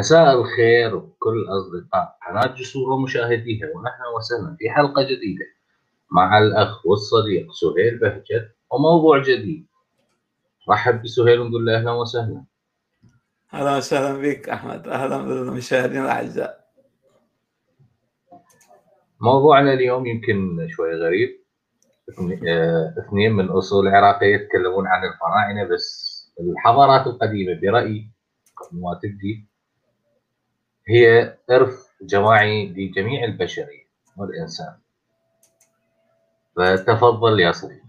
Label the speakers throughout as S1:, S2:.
S1: مساء الخير بكل أصدقاء. قناة جسور ومشاهديها وأهلا وسهلا في حلقة جديدة مع الأخ والصديق سهيل بهجت وموضوع جديد. رحب بسهيل ونقول له أهلا وسهلا.
S2: أهلا وسهلا بك أحمد. أهلا بالمشاهدين الأعزاء.
S1: موضوعنا اليوم يمكن شوي غريب. آه، اثنين من أصول عراقية يتكلمون عن الفراعنة بس الحضارات القديمة برأيي ما تبدي؟ هي إرث جماعي لجميع البشرية والإنسان فتفضل يا صديقي.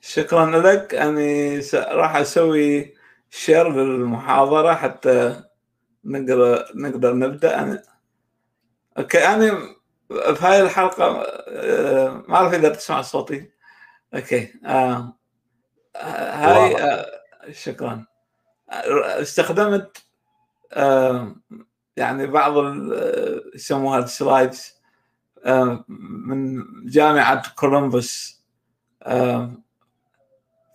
S2: شكرا لك. س- راح أسوي share للمحاضره حتى نقدر نقدر نبدأ. أنا okay أنا في هاي الحلقة آه، ما أعرف إذا تسمع صوتي. Okay آه، هاي. آه، شكرا. آه، استخدمت آه، يعني بعض يسموها ال slides آه، من جامعة كولومبوس آه،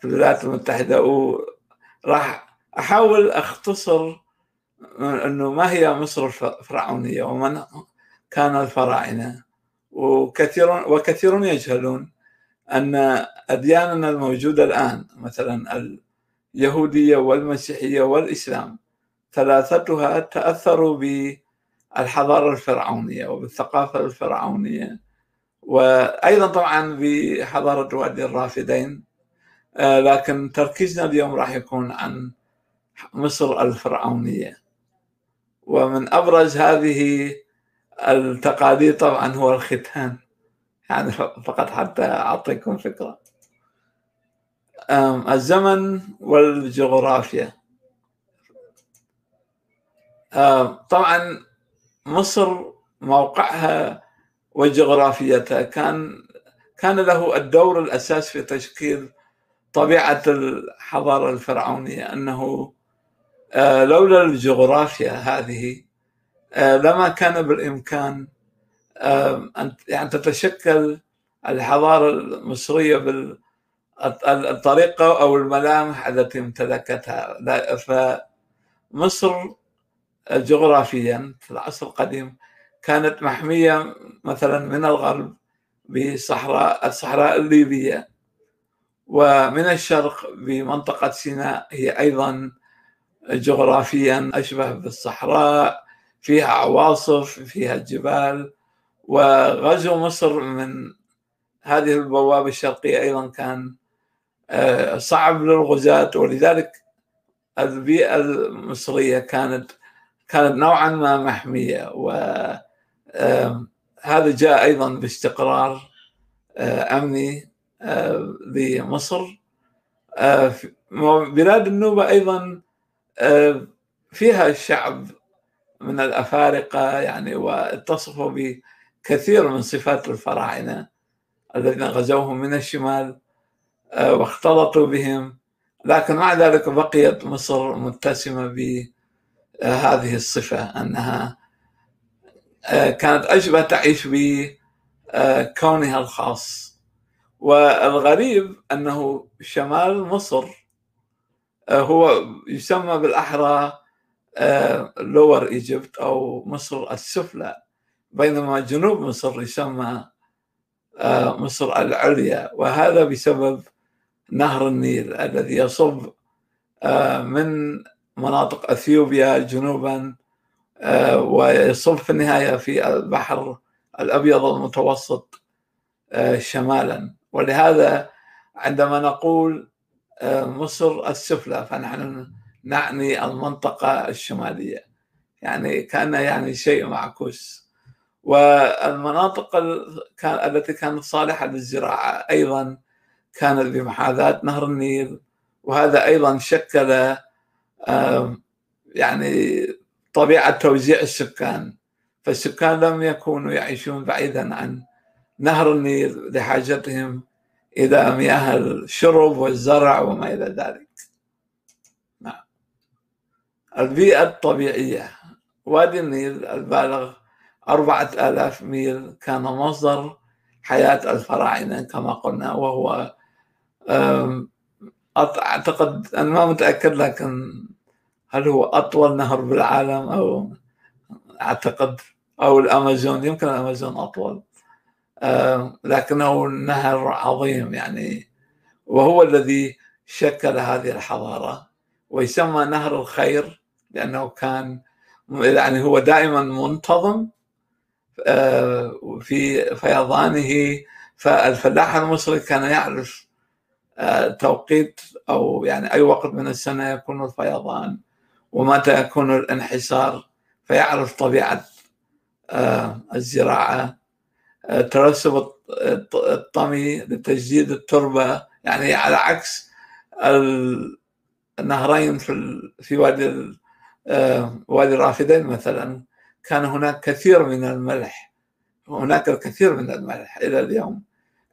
S2: في الولايات المتحدة وراح أحاول أختصر إنه ما هي مصر الفرعونيه ومن كان الفراعنة وكثيرون وكثيرون يجهلون أن أدياننا الموجودة الآن مثلا اليهودية والمسيحية والإسلام ثلاثتها تأثروا بالحضارة الفرعونية وبالثقافة الفرعونية. وأيضا طبعا بحضارة وادي الرافدين آه، لكن تركيزنا اليوم راح يكون عن مصر الفرعونية. ومن أبرز هذه التقاليد طبعا هو الختان. يعني فقط حتى أعطيكم فكرة. أم، الزمن والجغرافيا. طبعا مصر موقعها وجغرافيتها كان كان له الدور الأساس في تشكيل طبيعة الحضارة الفرعونية أنه آه، لولا الجغرافيا هذه آه، لما كان بالإمكان آه، ان يعني تتشكل الحضارة المصرية بالطريقة أو الملامح التي امتلكتها. فمصر جغرافيا في العصر القديم كانت محمية مثلا من الغرب بصحراء الصحراء الليبية ومن الشرق بمنطقة سيناء هي أيضا جغرافيا أشبه بالصحراء فيها عواصف فيها جبال وغزو مصر من هذه البوابة الشرقية أيضا كان آه، صعب للغزاة ولذلك البيئة المصرية كانت كانت نوعا ما محمية وهذا جاء أيضا باستقرار آه، أمني آه، لمصر آه، في- بلاد النوبة أيضا آه، فيها شعب من الأفارقة يعني واتصفوا بكثير من صفات الفراعنة الذين غزوهم من الشمال آه، واختلطوا بهم. لكن مع ذلك بقيت مصر متسمة بهذه الصفة أنها آه، كانت اشبه تعيش بكونها الخاص. والغريب أنه شمال مصر آه، هو يسمى بالأحرى لور ايجيبت أو مصر السفلى بينما جنوب مصر يسمى آه، مصر العليا. وهذا بسبب نهر النيل الذي يصب آه، من مناطق أثيوبيا جنوبا آه، ويصب في النهاية في البحر الأبيض المتوسط آه، شمالا. ولهذا عندما نقول آه، مصر السفلى فنحن نعني المنطقة الشمالية. يعني كأن يعني شيء معكوس. والمناطق التي كانت صالحة للزراعة أيضا كانت بمحاذاة نهر النيل وهذا أيضا شكل يعني طبيعة توزيع السكان فالسكان لم يكونوا يعيشون بعيدا عن نهر النيل لحاجتهم إلى مياه الشرب والزرع وما إلى ذلك. نعم. البيئة الطبيعية وادي النيل البالغ أربعة آلاف ميل كان مصدر حياة الفراعنة كما قلنا وهو أعتقد أنا ما متأكد لكن هل هو أطول نهر بالعالم أو أعتقد أو الأمازون يمكن الأمازون أطول. آه، لكنه نهر عظيم يعني وهو الذي شكل هذه الحضارة ويسمى نهر الخير لأنه كان يعني هو دائما منتظم في فيضانه فالفلاح المصري كان يعرف آه، توقيت أو يعني أي وقت من السنة يكون الفيضان. ومتى يكون الانحسار؟ فيعرف طبيعة آه، الزراعة ترسب الطمي لتجديد التربة. يعني على عكس النهرين في في وادي وادي الرافدين مثلا كان هناك كثير من الملح هناك الكثير من الملح إلى اليوم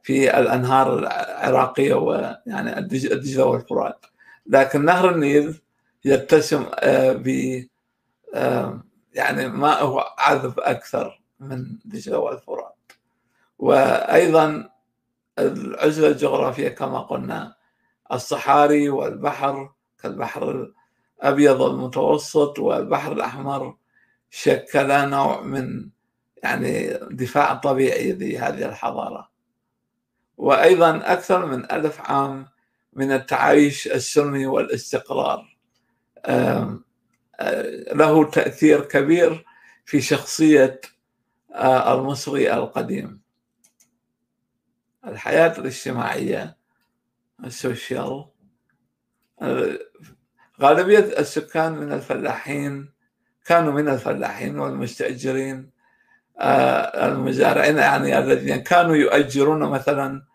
S2: في الأنهار العراقية ويعني الدجلة والفرات. لكن نهر النيل يتسم آه، ب آه، يعني ماءه عذب أكثر من دجله والفرات. وأيضا العزلة الجغرافية كما قلنا الصحاري والبحر كالبحر الأبيض المتوسط والبحر الأحمر شكل نوع من يعني دفاع طبيعي لهذه الحضارة. وأيضا أكثر من ألف عام من التعايش السلمي والاستقرار. له تأثير كبير في شخصية المصري القديم. الحياة الاجتماعية السوشيال غالبية السكان من الفلاحين كانوا من الفلاحين والمستأجرين المزارعين يعني الذين كانوا يؤجرون مثلا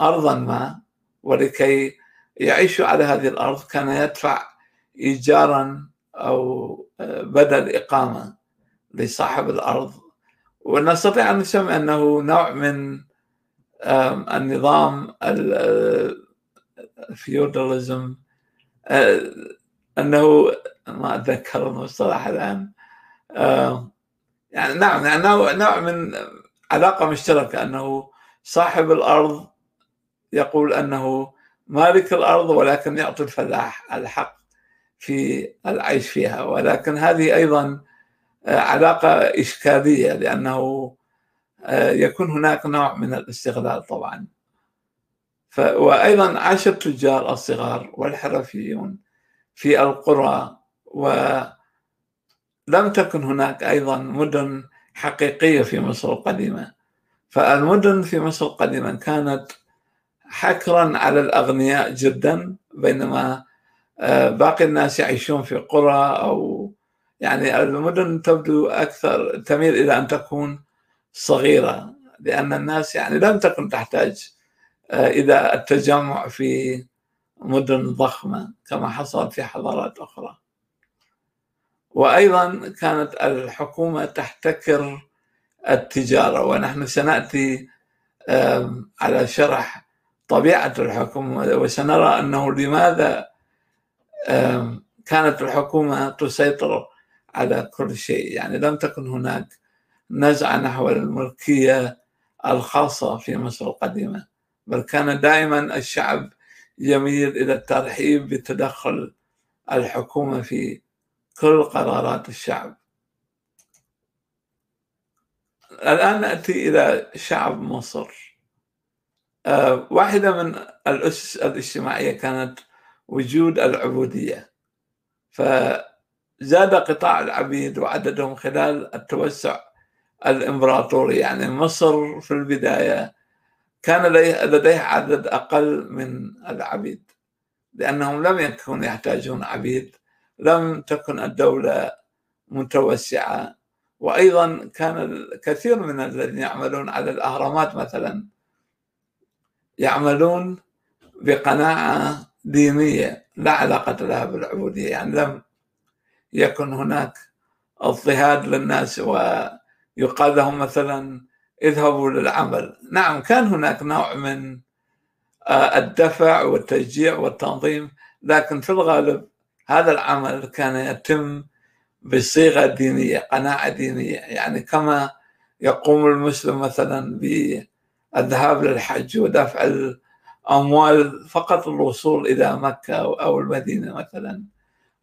S2: أرضا ما ولكي يعيشوا على هذه الأرض كان يدفع إيجارا أو آه، بدل إقامة لصاحب الأرض. ونستطيع أن نسمي أنه نوع من النظام الفيوداليزم. آه، أنه ما أتذكر المصطلح الآن. آه يعني نعم يعني نوع, نوع من علاقة مشتركة. أنه صاحب الأرض يقول أنه مالك الأرض ولكن يعطي الفلاح الحق. في العيش فيها. ولكن هذه أيضا آه، علاقة إشكالية لأنه آه، يكون هناك نوع من الاستغلال طبعا. وأيضا عاش التجار الصغار والحرفيون في القرى ولم تكن هناك أيضا مدن حقيقية في مصر القديمة. فالمدن في مصر القديمة كانت حكرا على الأغنياء جدا بينما باقي الناس يعيشون في قرى أو يعني المدن تبدو أكثر تميل إلى أن تكون صغيرة لأن الناس يعني لم تكن تحتاج آه، إلى التجمع في مدن ضخمة كما حصل في حضارات أخرى. وأيضا كانت الحكومة تحتكر التجارة ونحن سنأتي على شرح طبيعة الحكومة وسنرى أنه لماذا كانت الحكومة تسيطر على كل شيء. يعني لم تكن هناك نزعة نحو الملكية الخاصة في مصر القديمة بل كان دائما الشعب يميل إلى الترحيب بتدخل الحكومة في كل قرارات الشعب. الآن نأتي إلى شعب مصر. آه، واحدة من الأسس الاجتماعية كانت وجود العبودية. فزاد قطاع العبيد وعددهم خلال التوسع الإمبراطوري. يعني مصر في البداية كان لديه عدد أقل من العبيد لأنهم لم يكونوا يحتاجون عبيد لم تكن الدولة متوسعة. وأيضا كان الكثير من الذين يعملون على الأهرامات مثلا يعملون بقناعة دينية لا علاقة لها بالعبودية يعني لم يكن هناك اضطهاد للناس ويقال لهم مثلا اذهبوا للعمل. نعم كان هناك نوع من آه، الدفع والتشجيع والتنظيم لكن في الغالب هذا العمل كان يتم بصيغة دينية قناعة دينية. يعني كما يقوم المسلم مثلا بالذهاب للحج ودفع الاموال فقط الوصول إلى مكة أو المدينة مثلا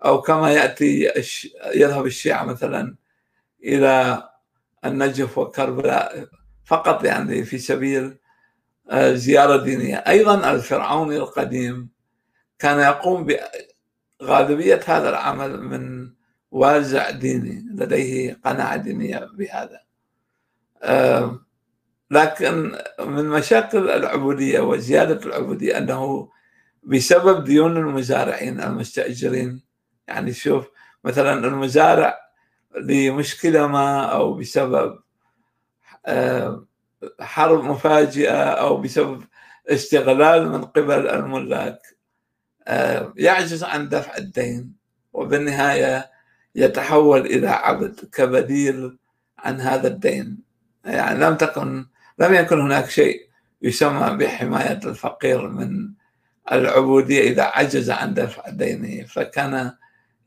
S2: أو كما يأتي يذهب الشيعة مثلا إلى النجف وكربلاء فقط يعني في سبيل آه، زيارة دينية. أيضا الفرعوني القديم كان يقوم بغالبية هذا العمل من وازع ديني لديه قناعة دينية بهذا. آه، لكن من مشاكل العبودية وزيادة العبودية أنه بسبب ديون المزارعين المستأجرين يعني شوف مثلا المزارع لمشكلة ما أو بسبب آه، حرب مفاجئة أو بسبب استغلال من قبل الملاك آه، يعجز عن دفع الدين وبالنهاية يتحول إلى عبد كبديل عن هذا الدين. يعني لم تكن لم يكن هناك شيء يسمى بحماية الفقير من العبودية إذا عجز عن دفع دينه فكان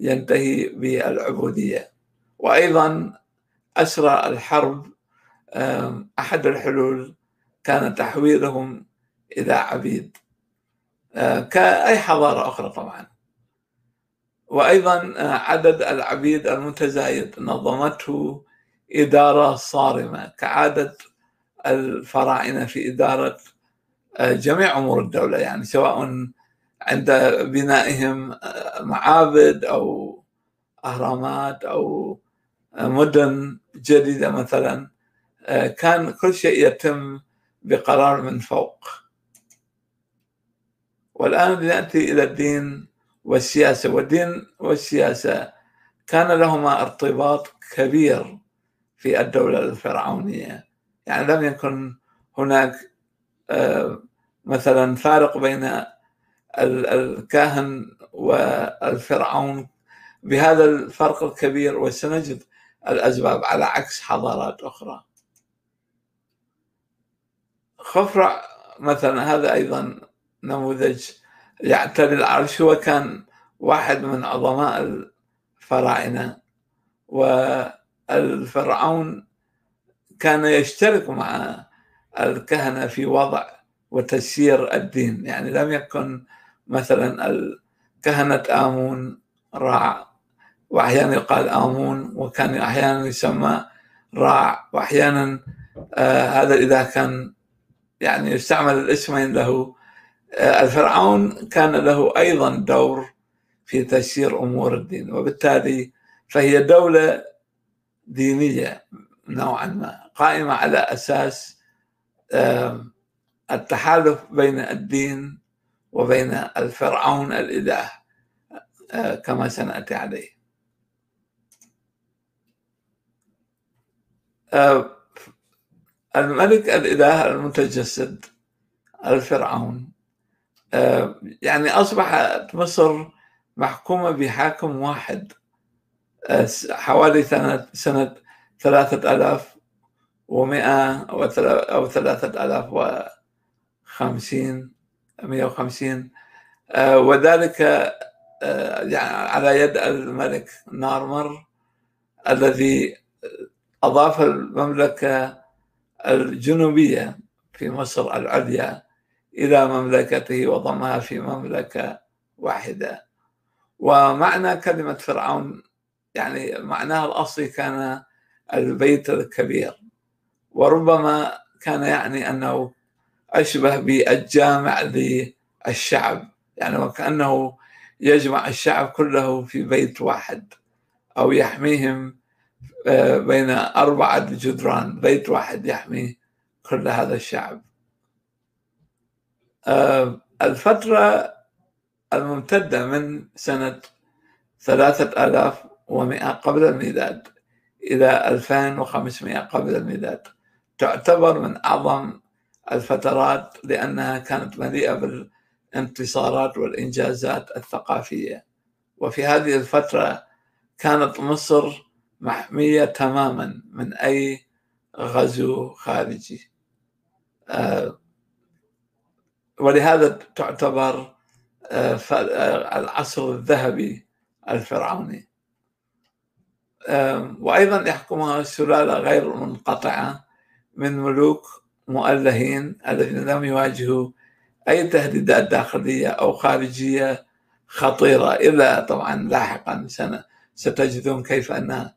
S2: ينتهي بالعبودية. وأيضا أسرى الحرب أحد الحلول كان تحويلهم إلى عبيد كأي حضارة أخرى طبعا. وأيضا عدد العبيد المتزايد نظمته إدارة صارمة كعادة الفراعنة في إدارة جميع أمور الدولة يعني سواء عند بنائهم معابد أو أهرامات أو مدن جديدة مثلا كان كل شيء يتم بقرار من فوق. والآن نأتي إلى الدين والسياسة والدين والسياسة كان لهما ارتباط كبير في الدولة الفرعونية. يعني لم يكن هناك آه، مثلا فارق بين الكاهن والفرعون. بهذا الفرق الكبير وسنجد الأسباب على عكس حضارات أخرى. خفرع مثلا هذا أيضا نموذج يعتلي العرش هو كان واحد من عظماء الفراعنة. والفرعون كان يشترك مع الكهنة في وضع وتسيير الدين. يعني لم يكن مثلا الكهنة آمون راع وأحيانا يقال آمون وكان أحيانا يسمى راع. وأحيانا آه هذا إذا كان يعني يستعمل الاسمين له. آه الفرعون كان له أيضا دور في تسيير أمور الدين وبالتالي فهي دولة دينية نوعا ما. قائمة على أساس آه التحالف بين الدين وبين الفرعون الإله آه، كما سنأتي عليه. آه، الملك الإله المتجسد الفرعون آه، يعني أصبحت مصر محكومة بحاكم واحد حوالي سنة سنة ثلاثة آلاف ومئة أو ثلاثة آلاف وخمسين مئة وخمسين. وذلك يعني على يد الملك نارمر الذي أضاف المملكة الجنوبية في مصر العليا إلى مملكته وضمها في مملكة واحدة. ومعنى كلمة فرعون يعني معناها الأصلي كان البيت الكبير. وربما كان يعني أنه أشبه بالجامع للشعب يعني وكأنه يجمع الشعب كله في بيت واحد أو يحميهم آه، بين أربعة جدران بيت واحد يحمي كل هذا الشعب. آه، الفترة الممتدة من سنة ثلاثة آلاف ومئة قبل الميلاد إلى 2500 قبل الميلاد. تعتبر من أعظم الفترات لأنها كانت مليئة بالانتصارات والإنجازات الثقافية. وفي هذه الفترة كانت مصر محمية تماما من أي غزو خارجي. آه، ولهذا تعتبر آه، آه، العصر الذهبي الفرعوني. وأيضا يحكمها سلالة غير منقطعة من ملوك مؤلهين الذين لم يواجهوا أي تهديدات داخلية أو خارجية خطيرة إلا طبعا لاحقا سنة ستجدون كيف أن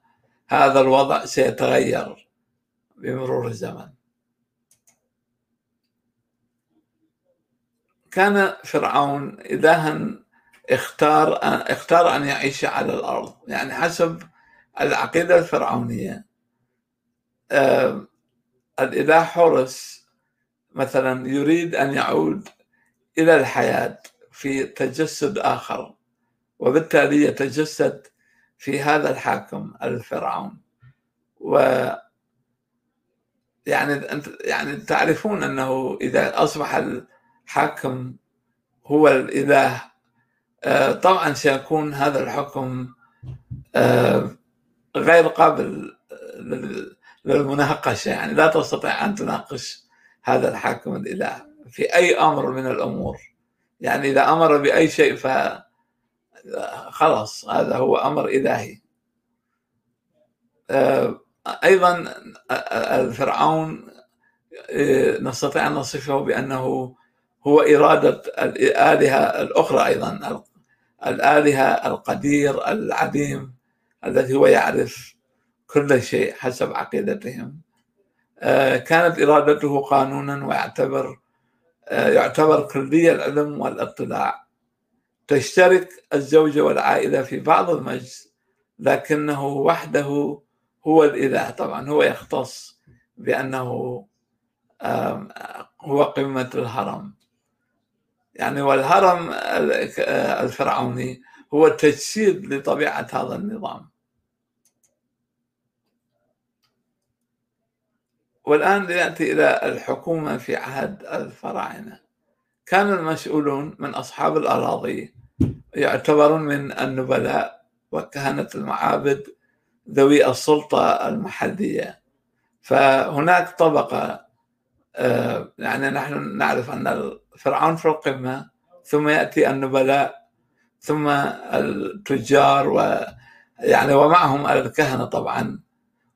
S2: هذا الوضع سيتغير بمرور الزمن. كان فرعون إلها اختار اختار أن يعيش على الأرض يعني حسب العقيدة الفرعونية. آه، الإله حورس مثلا يريد أن يعود إلى الحياة في تجسد آخر وبالتالي يتجسد في هذا الحاكم الفرعون. و يعني يعني تعرفون أنه إذا أصبح الحاكم هو الإله آه، طبعا سيكون هذا الحكم آه، غير قابل للمناقشة. يعني لا تستطيع أن تناقش هذا الحاكم الاله في أي أمر من الأمور. يعني إذا أمر بأي شيء ف خلاص هذا هو أمر إلهي. آه، أيضا الفرعون آه، نستطيع أن نصفه بأنه هو إرادة الآلهة الأخرى أيضا الآلهة القدير العديم الذي هو يعرف كل شيء حسب عقيدتهم. آه، كانت إرادته قانونا ويعتبر يعتبر كلي العلم والاطلاع. تشترك الزوجة والعائلة في بعض المجد لكنه وحده هو الإله. طبعا هو يختص بأنه هو قمة الهرم. يعني والهرم الفرعوني هو تجسيد لطبيعة هذا النظام. والآن لنأتي إلى الحكومة في عهد الفراعنة. كان المسؤولون من أصحاب الأراضي يعتبرون من النبلاء وكهنة المعابد ذوي السلطة المحلية. فهناك طبقة آه، يعني نحن نعرف أن فرعون في القمة ثم يأتي النبلاء ثم التجار و يعني ومعهم الكهنة طبعا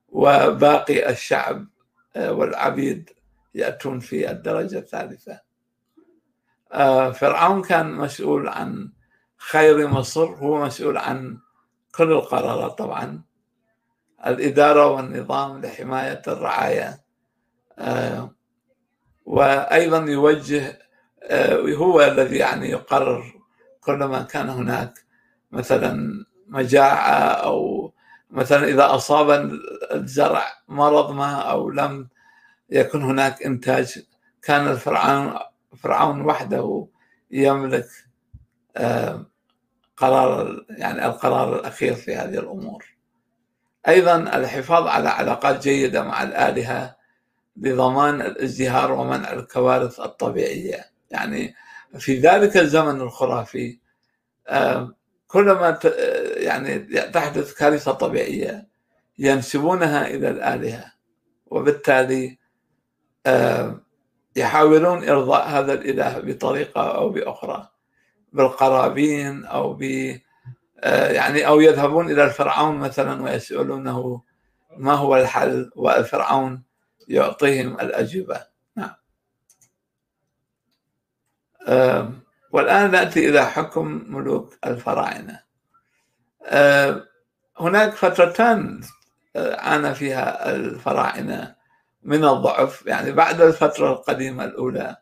S2: وباقي الشعب. والعبيد يأتون في الدرجة الثالثة. آه، فرعون كان مسؤول عن خير مصر هو مسؤول عن كل القرارات طبعا. الإدارة والنظام لحماية الرعاية آه، وأيضا يوجه آه، هو الذي يعني يقرر كل ما كان هناك مثلا مجاعة أو مثلا إذا أصاب الزرع مرض ما أو لم يكن هناك إنتاج كان الفرعون فرعون وحده يملك آه، قرار يعني القرار الأخير في هذه الأمور. أيضا الحفاظ على علاقات جيدة مع الآلهة لضمان الازدهار ومنع الكوارث الطبيعية. يعني في ذلك الزمن الخرافي آه، كلما يعني تحدث كارثة طبيعية ينسبونها إلى الآلهة وبالتالي آه، يحاولون إرضاء هذا الإله بطريقة أو بأخرى بالقرابين أو ب آه، يعني أو يذهبون إلى الفرعون مثلا ويسألونه ما هو الحل والفرعون يعطيهم الأجوبة. نعم. والآن نأتي إلى حكم ملوك الفراعنة. هناك فترتان آه، عانى فيها الفراعنة من الضعف. يعني بعد الفترة القديمة الأولى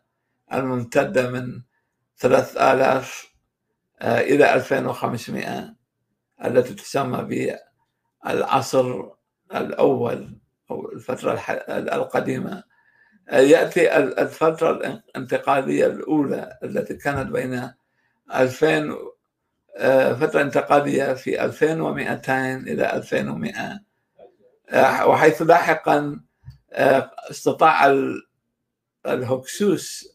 S2: الممتدة من 3000 آه، إلى 2500 التي تسمى بالعصر الأول أو الفترة القديمة. آه، يأتي الفترة الانتقالية الأولى التي كانت بين 2000 آه، فترة انتقالية في 2200 إلى 2100 وحيث لاحقا استطاع الهكسوس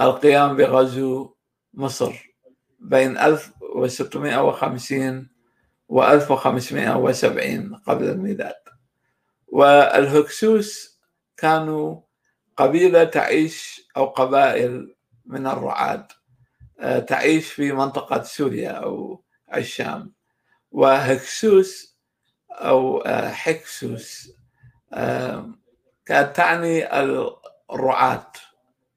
S2: القيام بغزو مصر بين 1650 و 1570 قبل الميلاد. والهكسوس كانوا قبيلة تعيش أو قبائل من الرعاة آه، تعيش في منطقة سوريا أو الشام. وهكسوس أو آه، حكسوس آه، كانت تعني الرعاة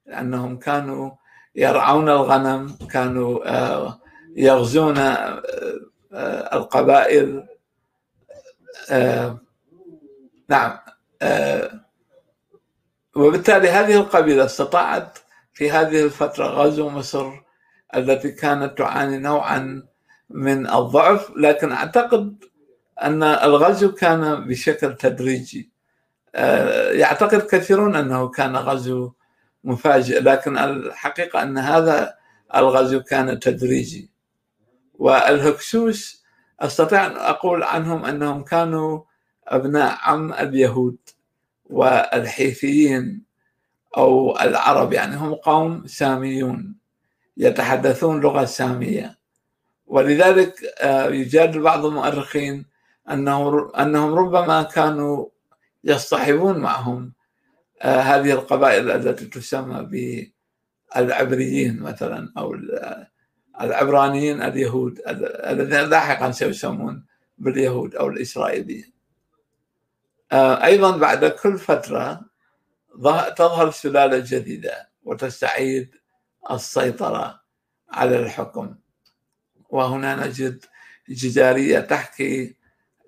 S2: لأنهم كانوا يرعون الغنم كانوا آه، يغزون القبائل نعم وبالتالي هذه القبيلة استطاعت في هذه الفترة غزو مصر التي كانت تعاني نوعا من الضعف لكن أعتقد أن الغزو كان بشكل تدريجي. آه، يعتقد كثيرون أنه كان غزو مفاجئ لكن الحقيقة أن هذا الغزو كان تدريجي. والهكسوس أستطيع أن أقول عنهم أنهم كانوا أبناء عم اليهود والحيثيين أو العرب يعني هم قوم ساميون. يتحدثون لغة سامية. ولذلك آه، يجادل بعض المؤرخين أنه أنهم ربما كانوا يصطحبون معهم آه، هذه القبائل التي تسمى بالعبريين مثلا أو العبرانيين اليهود الذين لاحقا سيسمون باليهود أو الإسرائيليين. آه، أيضا بعد كل فترة تظهر سلالة جديدة وتستعيد السيطرة على الحكم. وهنا نجد جدارية تحكي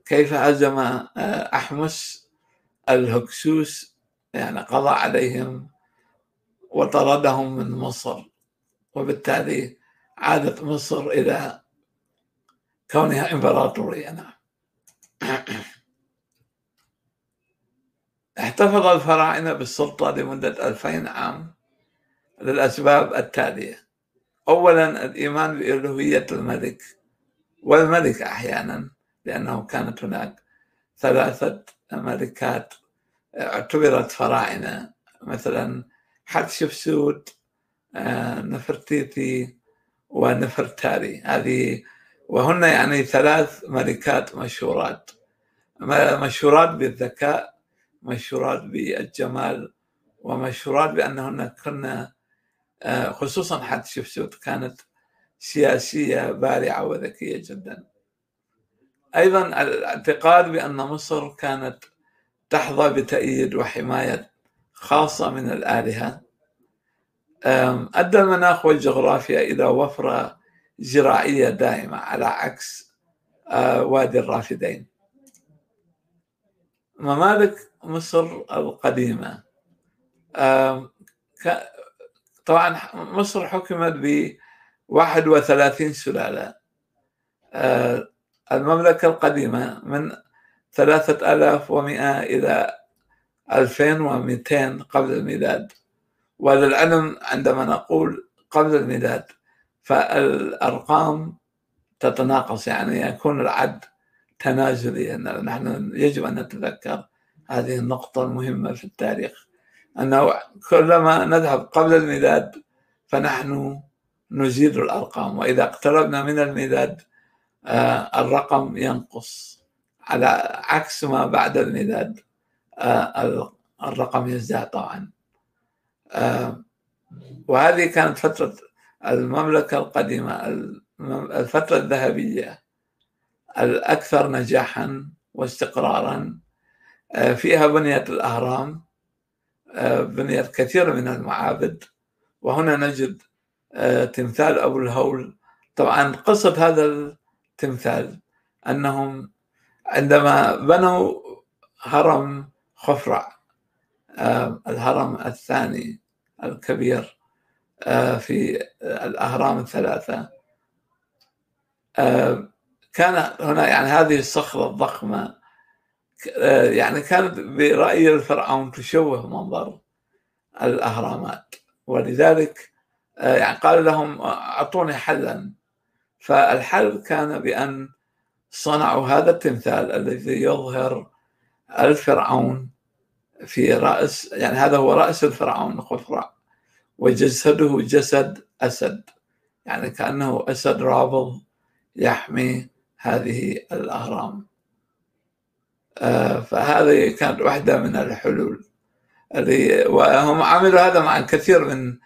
S2: كيف هزم آه، أحمس الهكسوس يعني قضى عليهم وطردهم من مصر. وبالتالي عادت مصر إلى كونها إمبراطورية. نعم. احتفظ الفراعنة بالسلطة لمدة ألفين عام. للأسباب التالية. أولا الإيمان بألوهية الملك والملك أحيانا لأنه كانت هناك ثلاثة ملكات اعتبرت فراعنة مثلا حتشبسوت آه، نفرتيتي ونفرتاري هذه وهن يعني ثلاث ملكات مشهورات. مشهورات بالذكاء مشهورات بالجمال ومشهورات بأنهن كن آه، خصوصا حتشبسوت كانت سياسية بارعة وذكية جدا. أيضا الاعتقاد بأن مصر كانت تحظى بتأييد وحماية خاصة من الآلهة. أدى المناخ والجغرافيا إلى وفرة زراعية دائمة على عكس آه، وادي الرافدين. ممالك مصر القديمة طبعا مصر حكمت ب 31 سلالة. آه، المملكة القديمة من 3100 إلى 2200 قبل الميلاد. وللعلم عندما نقول قبل الميلاد فالأرقام تتناقص يعني يكون العد تنازلي نحن يجب أن نتذكر هذه النقطة المهمة في التاريخ. أنه كلما نذهب قبل الميلاد فنحن نزيد الأرقام وإذا اقتربنا من الميلاد آه، الرقم ينقص. على عكس ما بعد الميلاد آه، الرقم يزداد طبعا. آه، وهذه كانت فترة المملكة القديمة الفترة الذهبية الأكثر نجاحا واستقرارا. فيها بنية الأهرام. بنيت كثير من المعابد وهنا نجد تمثال أبو الهول. طبعا قصة هذا التمثال أنهم عندما بنوا هرم خفرع الهرم الثاني الكبير في الأهرام الثلاثة. كان هنا يعني هذه الصخرة الضخمة يعني كانت برأي الفرعون تشوه منظر الأهرامات. ولذلك يعني قال لهم أعطوني حلا. فالحل كان بأن صنعوا هذا التمثال الذي يظهر الفرعون في رأس يعني هذا هو رأس الفرعون خفرع وجسده جسد أسد. يعني كأنه أسد رابض يحمي هذه الأهرام. آه، فهذه كانت واحدة من الحلول. اللي وهم عملوا هذا مع الكثير من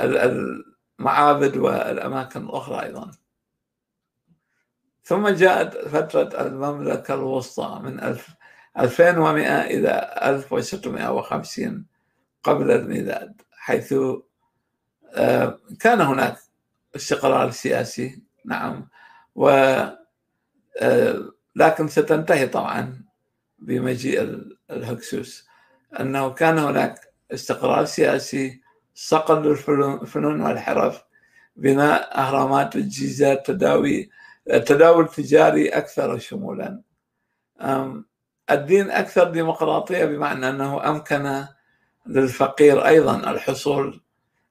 S2: المعابد والأماكن الأخرى أيضا. ثم جاءت فترة المملكة الوسطى من 2100 إلى 1650 قبل الميلاد حيث آه، كان هناك استقرار سياسي نعم و لكن ستنتهي طبعا بمجيء الهكسوس. أنه كان هناك استقرار سياسي صقل للفنون والحرف بناء أهرامات الجيزه تداوي تداول تجاري أكثر شمولا. الدين أكثر ديمقراطية بمعنى أنه أمكن للفقير أيضا الحصول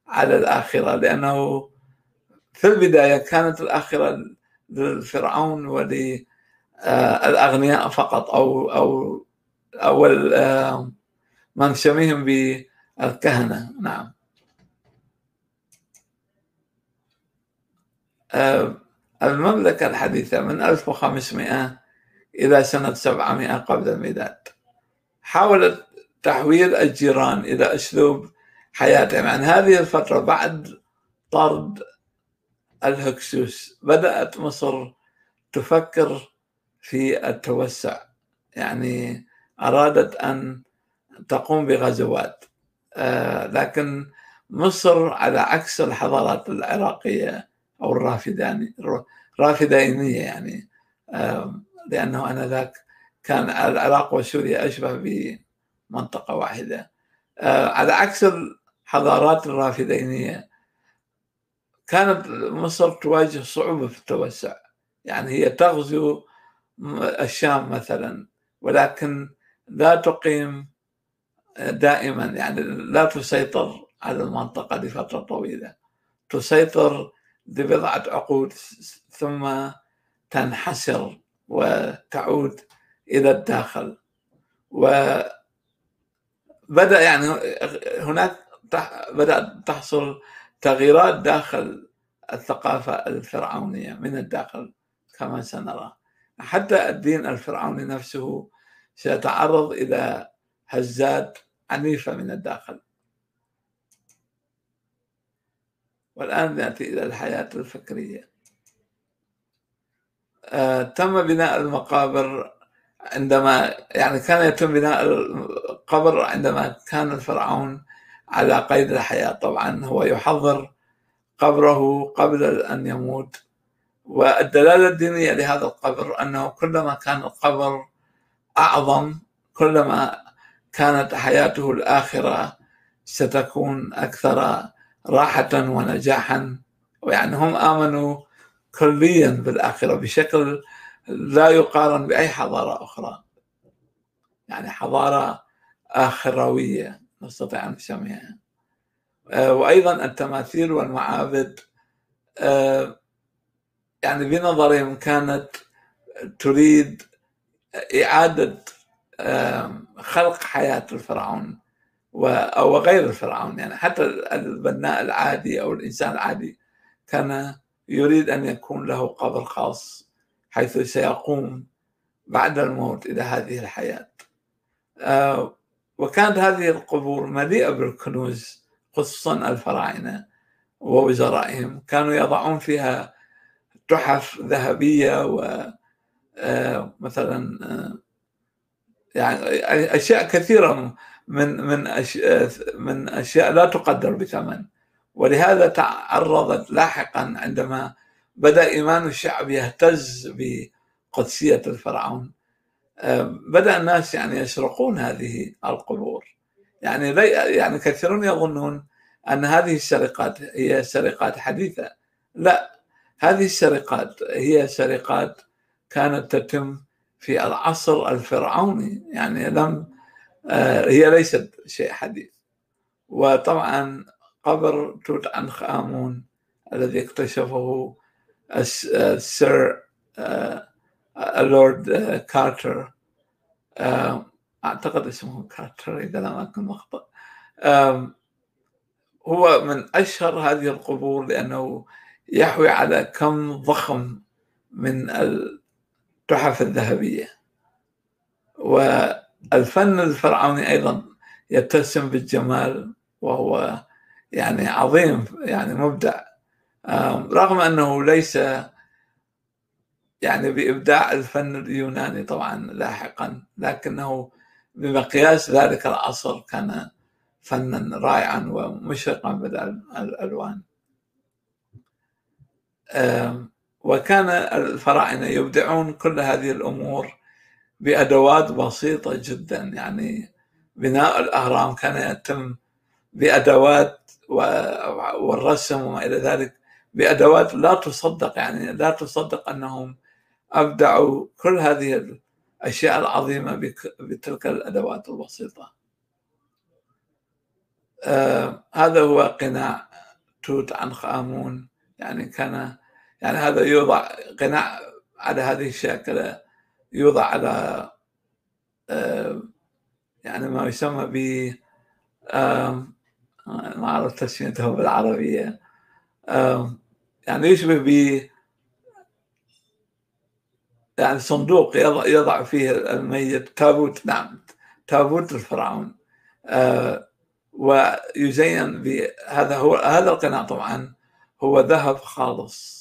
S2: على الآخرة لأنه في البداية كانت الآخرة للفرعون وللاغنياء فقط أو أو أو من نسميهم بالكهنة. نعم. المملكة الحديثة من 1500 إلى سنة 700 قبل الميلاد. حاولت تحويل الجيران إلى أسلوب حياتهم. يعني هذه الفترة بعد طرد الهكسوس بدأت مصر تفكر في التوسع. يعني أرادت أن تقوم بغزوات. آه، لكن مصر على عكس الحضارات العراقية أو الرافداني الرافدينية يعني. لأنه أنذاك كان العراق وسوريا أشبه بمنطقة واحدة. آه، على عكس الحضارات الرافدينية كانت مصر تواجه صعوبة في التوسع. يعني هي تغزو الشام مثلا ولكن لا تقيم دائما يعني لا تسيطر على المنطقة لفترة طويلة. تسيطر لبضعة عقود ثم تنحسر وتعود إلى الداخل. وبدأ يعني هناك بدأت تحصل تغييرات داخل الثقافة الفرعونية من الداخل كما سنرى. حتى الدين الفرعوني نفسه سيتعرض إلى هزات عنيفة من الداخل. والآن نأتي إلى الحياة الفكرية. آه، تم بناء المقابر عندما يعني كان يتم بناء القبر عندما كان الفرعون على قيد الحياة. طبعا هو يحضر قبره قبل أن يموت. والدلالة الدينية لهذا القبر أنه كلما كان القبر أعظم كلما كانت حياته الآخرة ستكون أكثر راحة ونجاحا. ويعني هم آمنوا كليا بالآخرة بشكل لا يقارن بأي حضارة أخرى. يعني حضارة آخروية نستطيع أن نسميها. وأيضا التماثيل والمعابد آه، يعني بنظرهم كانت تريد إعادة خلق حياة الفرعون أو غير الفرعون. يعني حتى البناء العادي أو الإنسان العادي كان يريد أن يكون له قبر خاص حيث سيقوم بعد الموت إلى هذه الحياة. آه، وكانت هذه القبور مليئة بالكنوز خصوصا الفراعنة ووزرائهم كانوا يضعون فيها تحف ذهبية و آه، مثلا آه، يعني أشياء كثيرة من من من أشياء لا تقدر بثمن. ولهذا تعرضت لاحقا عندما بدأ إيمان الشعب يهتز بقدسية الفرعون. بدأ الناس يعني يسرقون هذه القبور. يعني يعني كثيرون يظنون أن هذه السرقات هي سرقات حديثة. لا هذه السرقات هي سرقات كانت تتم في العصر الفرعوني يعني لم آه، هي ليست شيء حديث. وطبعا قبر توت عنخ آمون الذي اكتشفه السير آه، اللورد كارتر آه، أعتقد اسمه كارتر إذا لم أكن مخطئ. هو من أشهر هذه القبور لأنه يحوي على كم ضخم من التحف الذهبية. والفن الفرعوني أيضا يتسم بالجمال وهو يعني عظيم يعني مبدع. رغم أنه ليس يعني بإبداع الفن اليوناني طبعا لاحقا لكنه بمقياس ذلك العصر كان فنا رائعا ومشرقا بالألوان وكان الفراعنة يبدعون كل هذه الأمور بأدوات بسيطة جدا. يعني بناء الأهرام كان يتم بأدوات والرسم وما إلى ذلك بأدوات لا تصدق. يعني لا تصدق أنهم أبدعوا كل هذه الأشياء العظيمة بتلك الأدوات البسيطة. آه هذا هو قناع توت عنخ آمون. يعني كان يعني هذا يوضع قناع على هذه الشاكلة يوضع على آه يعني ما يسمى ب ما أعرف تسميته بالعربية يعني يشبه ب يعني صندوق يضع, يضع فيه الميت تابوت نعم تابوت الفرعون آه ويزين بهذا هو هذا القناع طبعا هو ذهب خالص.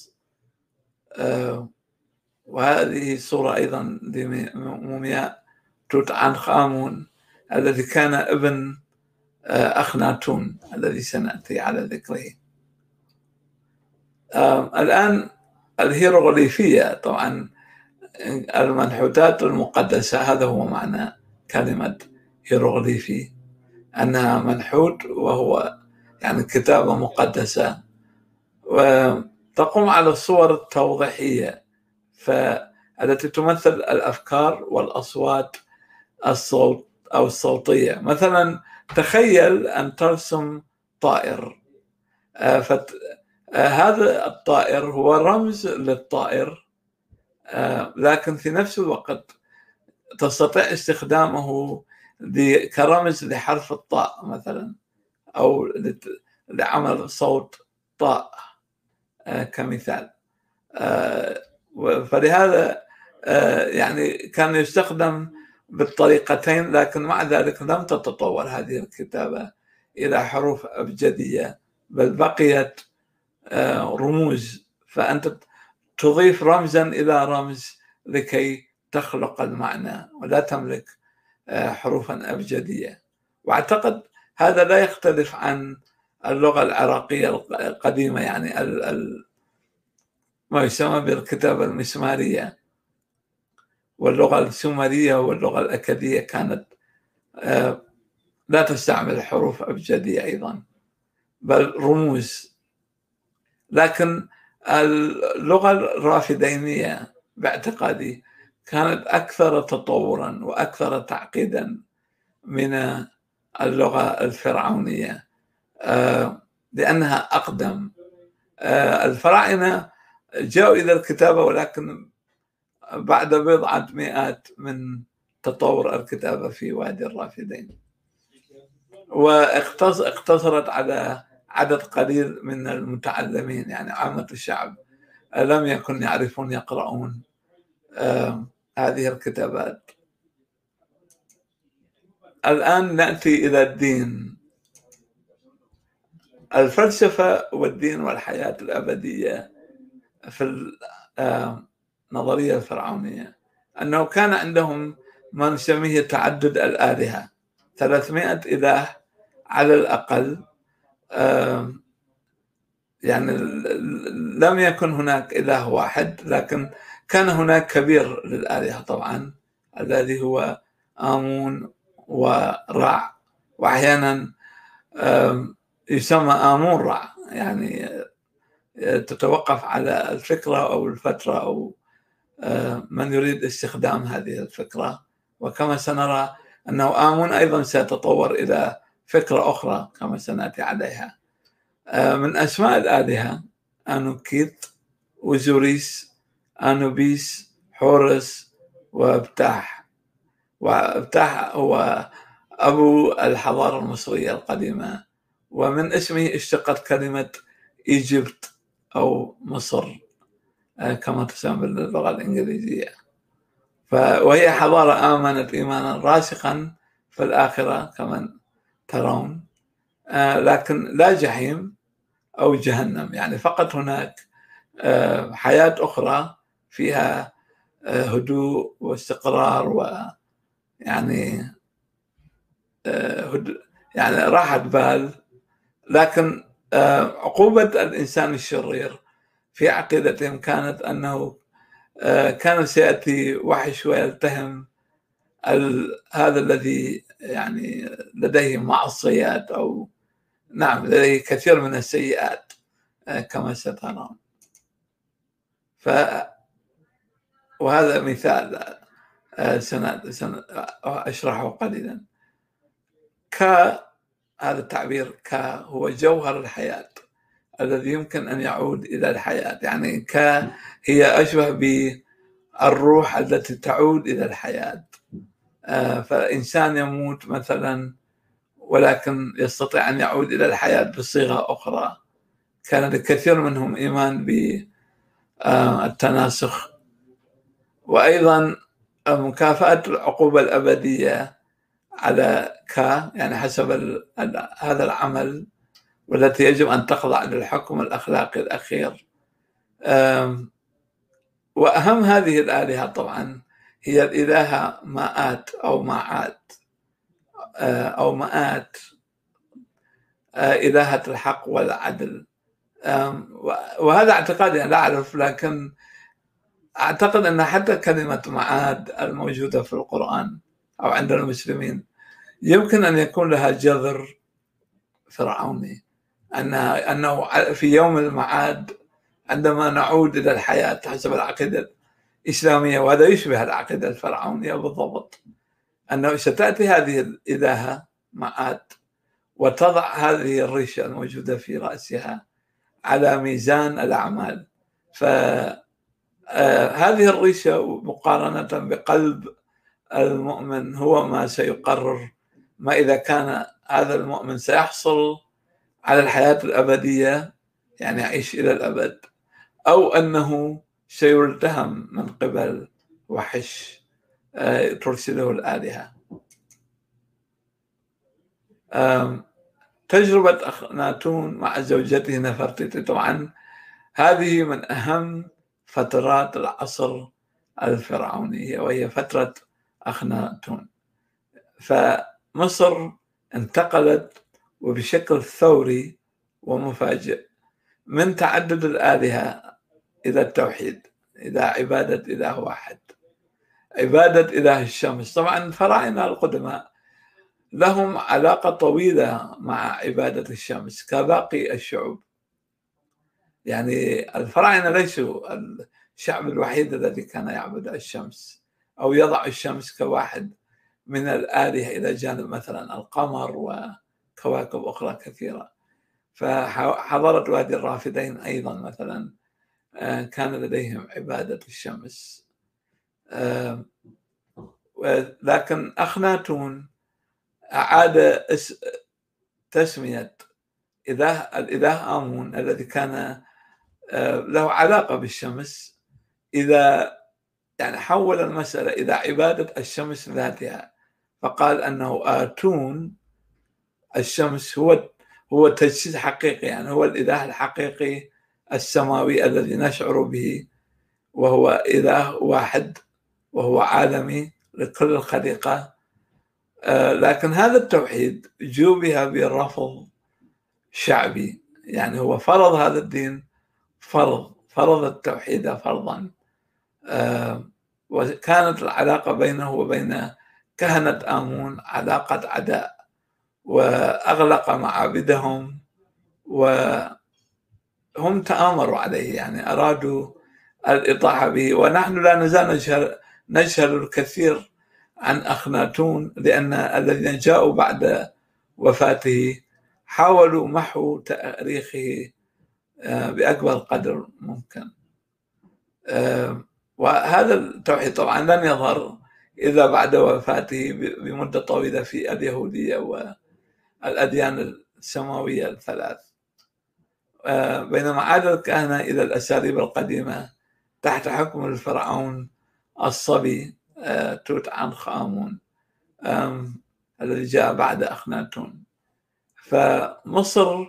S2: وهذه صورة أيضا لمومياء توت عنخ آمون الذي كان ابن آه أخناتون الذي سنأتي على ذكره. آه الآن الهيروغليفية طبعا المنحوتات المقدسة هذا هو معنى كلمة هيروغليفي أنها منحوت وهو يعني كتابة مقدسة. وتقوم على الصور التوضيحية فالتي تمثل الأفكار والأصوات الصوت أو الصوتية. مثلا تخيل أن ترسم طائر. فت... هذا الطائر هو رمز للطائر. لكن في نفس الوقت تستطيع استخدامه كرمز لحرف الطاء مثلا أو لعمل صوت طاء. كمثال. فلهذا يعني كان يستخدم بالطريقتين لكن مع ذلك لم تتطور هذه الكتابة إلى حروف أبجدية بل بقيت رموز. فأنت تضيف رمزا إلى رمز لكي تخلق المعنى ولا تملك حروفا أبجدية. وأعتقد هذا لا يختلف عن اللغة العراقية القديمة يعني ال ال ما يسمى بالكتابة المسمارية. واللغة السومرية واللغة الأكدية كانت لا تستعمل حروف أبجدية أيضا بل رموز. لكن اللغة الرافدينية باعتقادي كانت أكثر تطورا وأكثر تعقيدا من اللغة الفرعونية. لأنها أقدم. الفراعنة جاءوا إلى الكتابة ولكن بعد بضعة مئات من تطور الكتابة في وادي الرافدين. واقتصرت على عدد قليل من المتعلمين يعني عامة الشعب. لم يكن يعرفون يقرؤون هذه الكتابات. الآن نأتي إلى الدين. الفلسفة والدين والحياة الأبدية في النظرية الفرعونية. أنه كان عندهم ما نسميه تعدد الآلهة. 300 إله على الأقل يعني لم يكن هناك إله واحد لكن كان هناك كبير للآلهة طبعا الذي هو آمون ورع وأحيانا يسمى آمون رع يعني تتوقف على الفكرة أو الفترة أو من يريد استخدام هذه الفكرة. وكما سنرى أنه آمون أيضا سيتطور إلى فكرة أخرى كما سنأتي عليها. من أسماء الآلهة أنوكيت وزوريس أنوبيس حورس وأبتاح. وأبتاح هو أبو الحضارة المصرية القديمة. ومن اسمه اشتقت كلمة إيجيبت أو مصر كما تسمى باللغة الإنجليزية. وهي حضارة آمنت إيمانا راسخا في الآخرة كما ترون لكن لا جحيم أو جهنم. يعني فقط هناك حياة أخرى فيها هدوء واستقرار و يعني يعني راحة بال لكن عقوبة الإنسان الشرير في عقيدتهم كانت أنه آه، كان سيأتي وحش ويلتهم هذا الذي يعني لديه معصيات أو نعم لديه كثير من السيئات آه، كما سترون. ف وهذا مثال آه، سأشرحه قليلا. ك هذا التعبير ك هو جوهر الحياة الذي يمكن أن يعود إلى الحياة. يعني ك هي أشبه بالروح التي تعود إلى الحياة. آه، فإنسان يموت مثلا ولكن يستطيع أن يعود إلى الحياة بصيغة أخرى. كان لكثير منهم إيمان بالتناسخ وأيضا مكافأة العقوبة الأبدية. على ك يعني حسب هذا العمل والتي يجب أن تخضع للحكم الأخلاقي الأخير. وأهم هذه الآلهة طبعا هي الإلهة ماءات أو ماعات. آه، أو مآت. آه، إلهة الحق والعدل. وهذا اعتقادي يعني لا أعرف لكن أعتقد أن حتى كلمة معاد الموجودة في القرآن أو عند المسلمين يمكن أن يكون لها جذر فرعوني أنها أنه في يوم المعاد عندما نعود إلى الحياة حسب العقيدة الإسلامية وهذا يشبه العقيدة الفرعونية بالضبط أنه ستأتي هذه الإلهة معاد وتضع هذه الريشة الموجودة في رأسها على ميزان الأعمال. فهذه آه، الريشة مقارنة بقلب المؤمن هو ما سيقرر ما إذا كان هذا المؤمن سيحصل على الحياة الأبدية يعني يعيش إلى الأبد أو أنه سيلتهم من قبل وحش آه، ترسله الآلهة. تجربة أخناتون مع زوجته نفرتيتي طبعا. هذه من أهم فترات العصر الفرعونية وهي فترة أخناتون فمصر انتقلت وبشكل ثوري ومفاجئ من تعدد الآلهة إلى التوحيد إلى عبادة إله واحد. عبادة إله الشمس. طبعا الفراعنة القدماء لهم علاقة طويلة مع عبادة الشمس كباقي الشعوب. يعني الفراعنة ليسوا الشعب الوحيد الذي كان يعبد الشمس أو يضع الشمس كواحد. من الآلهة إلى جانب مثلا القمر وكواكب أخرى كثيرة. فحضرت وادي الرافدين أيضا مثلا آه، كان لديهم عبادة الشمس. آه، لكن أخناتون أعاد تسمية إله الإله آمون الذي كان آه، له علاقة بالشمس. إذا يعني حول المسألة إلى عبادة الشمس ذاتها فقال أنه آتون الشمس هو هو تجسيد حقيقي يعني هو الإله الحقيقي السماوي الذي نشعر به وهو إله واحد وهو عالمي لكل الخليقة. آه، لكن هذا التوحيد جوبها برفض شعبي يعني هو فرض هذا الدين فرض فرض التوحيد فرضا. آه، وكانت العلاقة بينه وبين كهنة آمون علاقة عداء وأغلق معابدهم وهم تآمروا عليه يعني أرادوا الإطاحة به. ونحن لا نزال نجهل, نجهل الكثير عن أخناتون لأن الذين جاءوا بعد وفاته حاولوا محو تأريخه آه، بأكبر قدر ممكن. آه، وهذا التوحيد طبعا لن يظهر. إلا بعد وفاته بمدة طويلة في اليهودية والأديان السماوية الثلاث. آه، بينما عاد الكهنة إلى الأساليب القديمة تحت حكم الفرعون الصبي آه، توت عنخ آمون الذي جاء بعد أخناتون. فمصر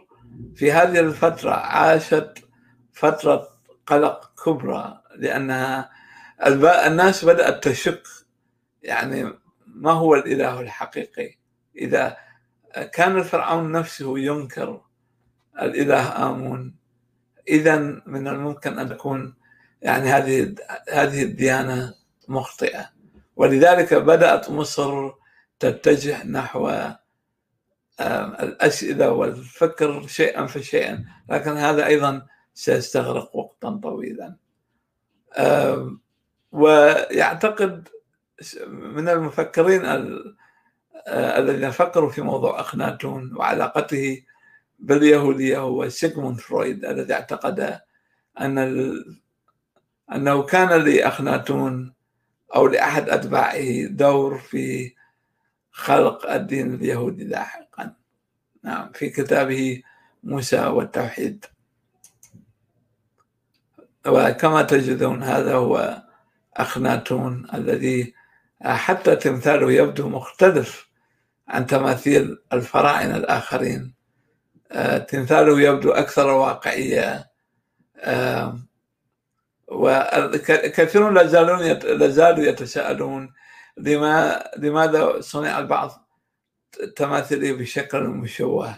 S2: في هذه الفترة عاشت فترة قلق كبرى لأنها الناس بدأت تشك يعني ما هو الإله الحقيقي؟ إذا كان الفرعون نفسه ينكر الإله آمون إذا من الممكن أن تكون يعني هذه هذه الديانة مخطئة. ولذلك بدأت مصر تتجه نحو الأسئلة والفكر شيئا فشيئا. لكن هذا أيضا سيستغرق وقتا طويلا. ويعتقد من المفكرين الذين فكروا في موضوع أخناتون وعلاقته باليهودية هو سيغموند فرويد الذي اعتقد أن أنه كان لأخناتون أو لأحد أتباعه دور في خلق الدين اليهودي لاحقا. نعم في كتابه موسى والتوحيد. وكما تجدون هذا هو أخناتون الذي حتى تمثاله يبدو مختلف عن تماثيل الفراعنة الآخرين. تمثاله يبدو أكثر واقعية. وكثيرون لا زالون لا زالوا يتساءلون لما لماذا صنع البعض تماثيله بشكل مشوه.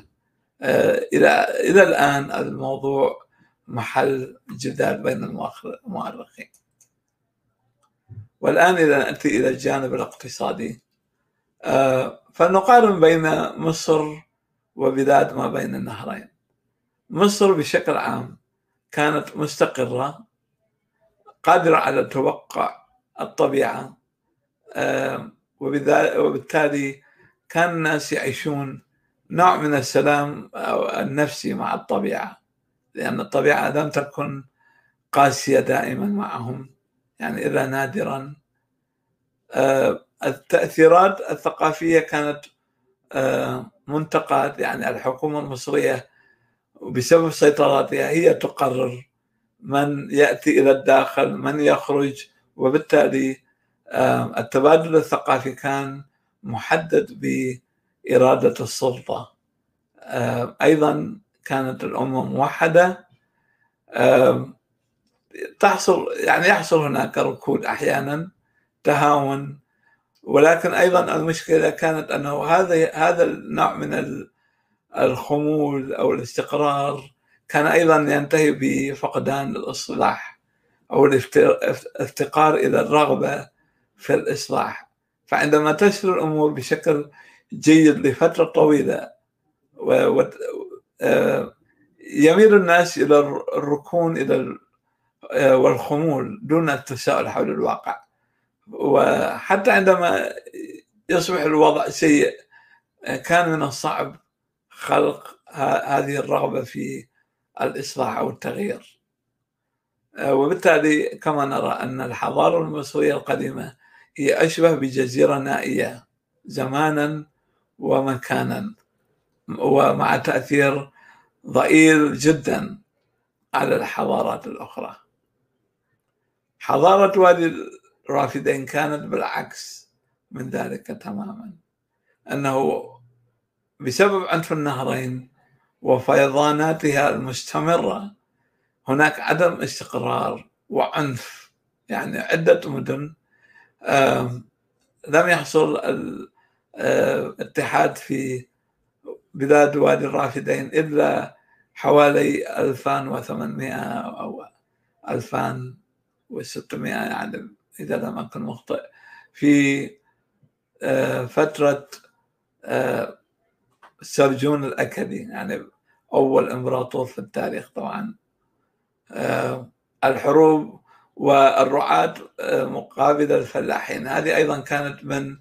S2: إلى إلى الآن الموضوع محل جدال بين المؤرخين. والآن إذا نأتي إلى الجانب الاقتصادي فنقارن بين مصر وبلاد ما بين النهرين. مصر بشكل عام كانت مستقرة قادرة على توقع الطبيعة وبالتالي كان الناس يعيشون نوع من السلام النفسي مع الطبيعة لأن الطبيعة لم تكن قاسية دائما معهم. يعني الا نادرا. التأثيرات الثقافية كانت منتقد يعني الحكومة المصرية بسبب سيطراتها هي تقرر من يأتي إلى الداخل من يخرج وبالتالي التبادل الثقافي كان محدد بإرادة السلطة. أيضا كانت الأمة موحدة. تحصل يعني يحصل هناك ركود أحيانا تهاون. ولكن أيضا المشكلة كانت أنه هذا هذا النوع من الخمول أو الاستقرار كان أيضا ينتهي بفقدان الإصلاح أو الافتقار إلى الرغبة في الإصلاح. فعندما تسير الأمور بشكل جيد لفترة طويلة يميل الناس إلى الركون إلى والخمول دون التساؤل حول الواقع. وحتى عندما يصبح الوضع سيء كان من الصعب خلق هذه الرغبة في الإصلاح أو التغيير. وبالتالي كما نرى أن الحضارة المصرية القديمة هي أشبه بجزيرة نائية زمانا ومكانا ومع تأثير ضئيل جدا على الحضارات الأخرى. حضارة وادي الرافدين كانت بالعكس من ذلك تماما. أنه بسبب عنف النهرين وفيضاناتها المستمرة هناك عدم استقرار وعنف يعني عدة مدن لم يحصل الاتحاد في بلاد وادي الرافدين إلا حوالي 1800 أو 2600 يعني إذا لم أكن مخطئ. في فترة سرجون الأكدي يعني أول إمبراطور في التاريخ طبعا. الحروب والرعاة مقابل الفلاحين. هذه أيضا كانت من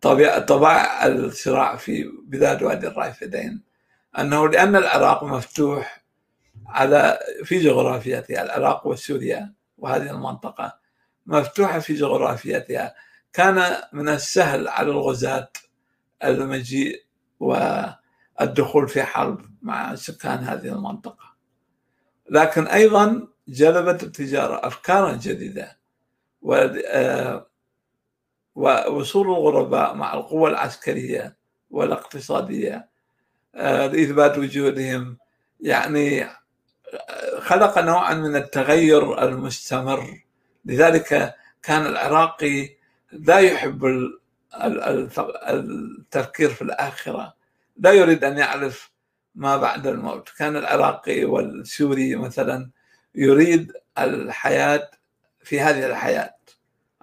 S2: طبيعة طبائع الصراع في بلاد وادي الرافدين. أنه لأن العراق مفتوح على في جغرافيتها العراق وسوريا وهذه المنطقة مفتوحة في جغرافيتها. كان من السهل على الغزاة المجيء والدخول في حرب مع سكان هذه المنطقة. لكن أيضا جلبت التجارة أفكارا جديدة ووصول الغرباء مع القوة العسكرية والاقتصادية لإثبات وجودهم. يعني خلق نوعا من التغير المستمر. لذلك كان العراقي لا يحب التفكير في الآخرة. لا يريد أن يعرف ما بعد الموت. كان العراقي والسوري مثلا يريد الحياة في هذه الحياة.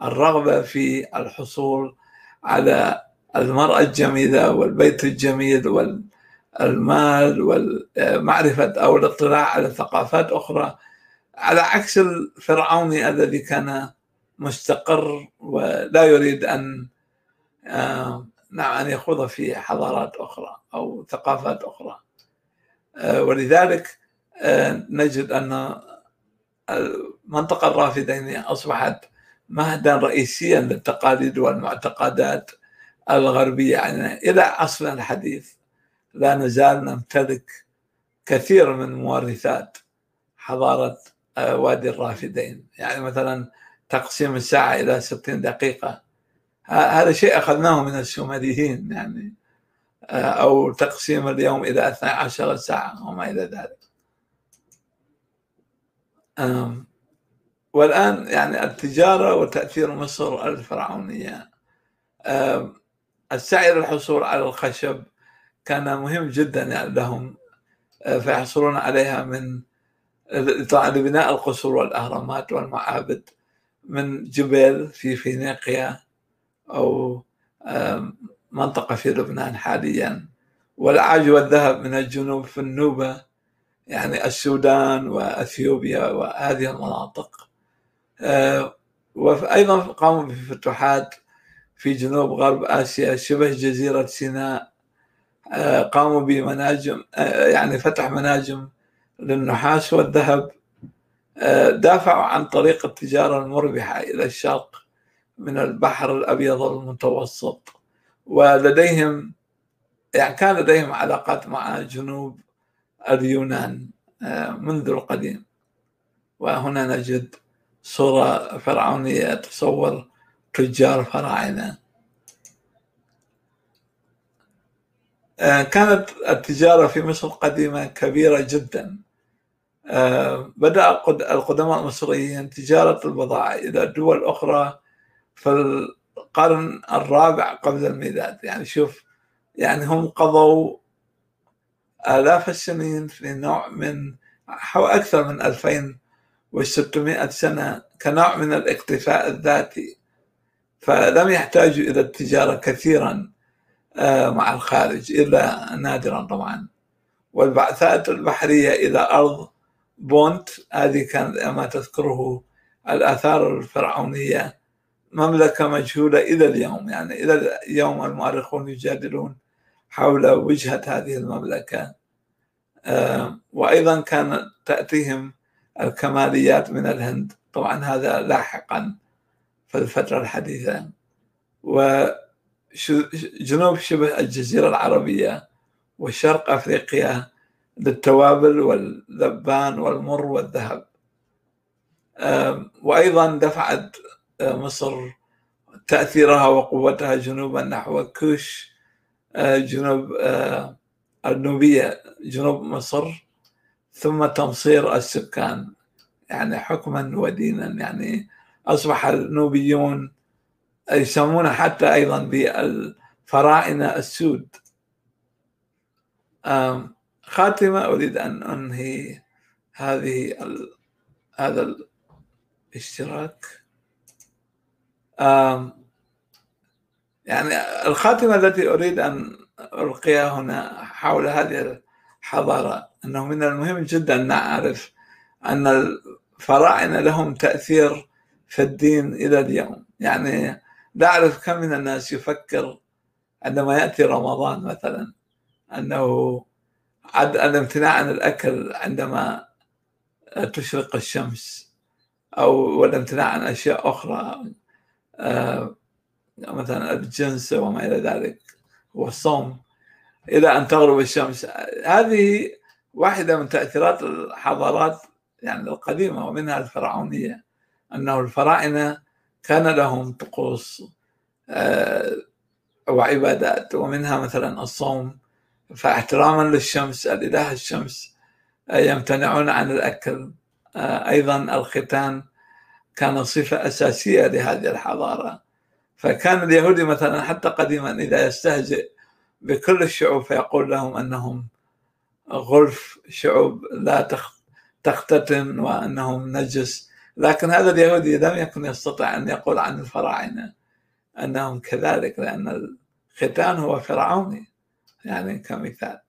S2: الرغبة في الحصول على المرأة الجميلة والبيت الجميل والمال والمعرفة أو الاطلاع على ثقافات أخرى. على عكس الفرعوني الذي كان مستقر ولا يريد أن آه، نعم أن يخوض في حضارات أخرى أو ثقافات أخرى. آه، ولذلك آه، نجد أن المنطقة الرافدين أصبحت مهدا رئيسيا للتقاليد والمعتقدات الغربية. يعني إلى عصرنا الحديث لا نزال نمتلك كثير من مورثات حضارة آه، وادي الرافدين. يعني مثلا تقسيم الساعة إلى 60 دقيقة. هذا شيء أخذناه من السومريين يعني آه، أو تقسيم اليوم إلى 12 ساعة وما إلى ذلك. والآن يعني التجارة وتأثير مصر الفرعونية. السعي للحصول على الخشب كان مهم جدا يعني لهم آه، فيحصلون عليها من طبعا لبناء القصور والأهرامات والمعابد من جبال في فينيقيا أو منطقة في لبنان حاليا. والعاج والذهب من الجنوب في النوبة يعني السودان وأثيوبيا وهذه المناطق. آه، وأيضا قاموا بفتوحات في جنوب غرب آسيا شبه جزيرة سيناء. قاموا بمناجم آه، يعني فتح مناجم للنحاس والذهب. دافعوا عن طريق التجارة المربحة إلى الشرق من البحر الأبيض المتوسط. ولديهم يعني كان لديهم علاقات مع جنوب اليونان منذ القديم. وهنا نجد صورة فرعونية تصور تجار فراعنة كانت التجارة في مصر القديمة كبيرة جدا. آه، بدأ القدماء المصريين تجارة البضائع إلى دول أخرى في القرن الرابع قبل الميلاد. يعني شوف يعني هم قضوا آلاف السنين في نوع من حوالي أكثر من 2000 و600 سنة كنوع من الاكتفاء الذاتي. فلم يحتاجوا إلى التجارة كثيرا. آه، مع الخارج إلا نادرا طبعا. والبعثات البحرية إلى أرض بونت هذه كان ما تذكره الآثار الفرعونية مملكة مجهولة إلى اليوم يعني إلى اليوم المؤرخون يجادلون حول وجهة هذه المملكة. آه، وأيضا كانت تأتيهم الكماليات من الهند. طبعا هذا لاحقا في الفترة الحديثة. وجنوب شبه الجزيرة العربية وشرق أفريقيا للتوابل واللبان والمر والذهب. وأيضا دفعت مصر تأثيرها وقوتها جنوبا نحو كوش جنوب النوبية جنوب مصر ثم تمصير السكان يعني حكما ودينا يعني أصبح النوبيون يسمون حتى أيضا بالفراعنة السود. خاتمة أريد أن أنهي هذه ال... هذا الاشتراك. يعني الخاتمة التي أريد أن ألقيها هنا حول هذه الحضارة أنه من المهم جدا أن نعرف أن الفراعنة لهم تأثير في الدين إلى اليوم. يعني لا أعرف كم من الناس يفكر عندما يأتي رمضان مثلا أنه عد الامتناع عن الأكل عندما تشرق الشمس أو والامتناع عن أشياء أخرى آه، مثلا الجنس وما إلى ذلك والصوم إلى أن تغرب الشمس. هذه واحدة من تأثيرات الحضارات يعني القديمة ومنها الفرعونية أنه الفراعنة كان لهم طقوس آه، وعبادات ومنها مثلا الصوم. فاحتراما للشمس الإله الشمس آه، يمتنعون عن الأكل. آه، أيضا الختان كان صفة أساسية لهذه الحضارة. فكان اليهودي مثلا حتى قديما إذا يستهزئ بكل الشعوب فيقول لهم أنهم غلف شعوب لا تختتن وأنهم نجس. لكن هذا اليهودي لم يكن يستطيع أن يقول عن الفراعنة أنهم كذلك لأن الختان هو فرعوني. يعني كمثال.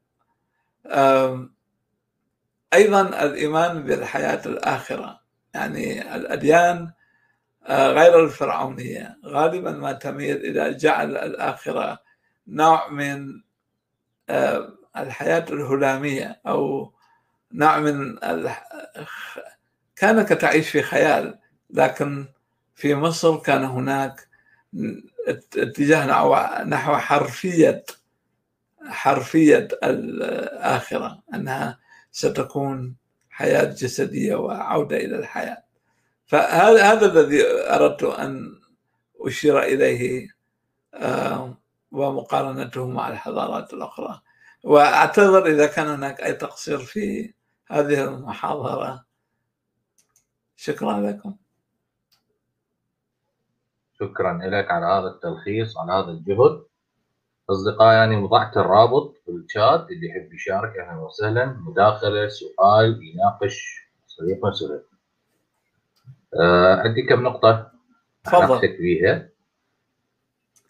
S2: أيضا الإيمان بالحياة الآخرة. يعني الأديان آه، غير الفرعونية. غالبا ما تميل إلى جعل الآخرة نوع من آه، الحياة الهلامية أو نوع من كانك تعيش في خيال لكن في مصر كان هناك اتجاه نحو حرفية حرفية الآخرة أنها ستكون حياة جسدية وعودة إلى الحياة. فهذا هذا الذي أردت أن أشير إليه آه، ومقارنته مع الحضارات الأخرى. وأعتذر إذا كان هناك أي تقصير في هذه المحاضرة. شكرا لكم.
S1: شكرا لك على هذا التلخيص على هذا الجهد. أصدقائي يعني وضعت الرابط في الشات اللي يحب يشارك أهلا وسهلا. مداخلة سؤال يناقش صديقنا سهيل آه عندي كم نقطة
S2: تفضل.
S1: فيها؟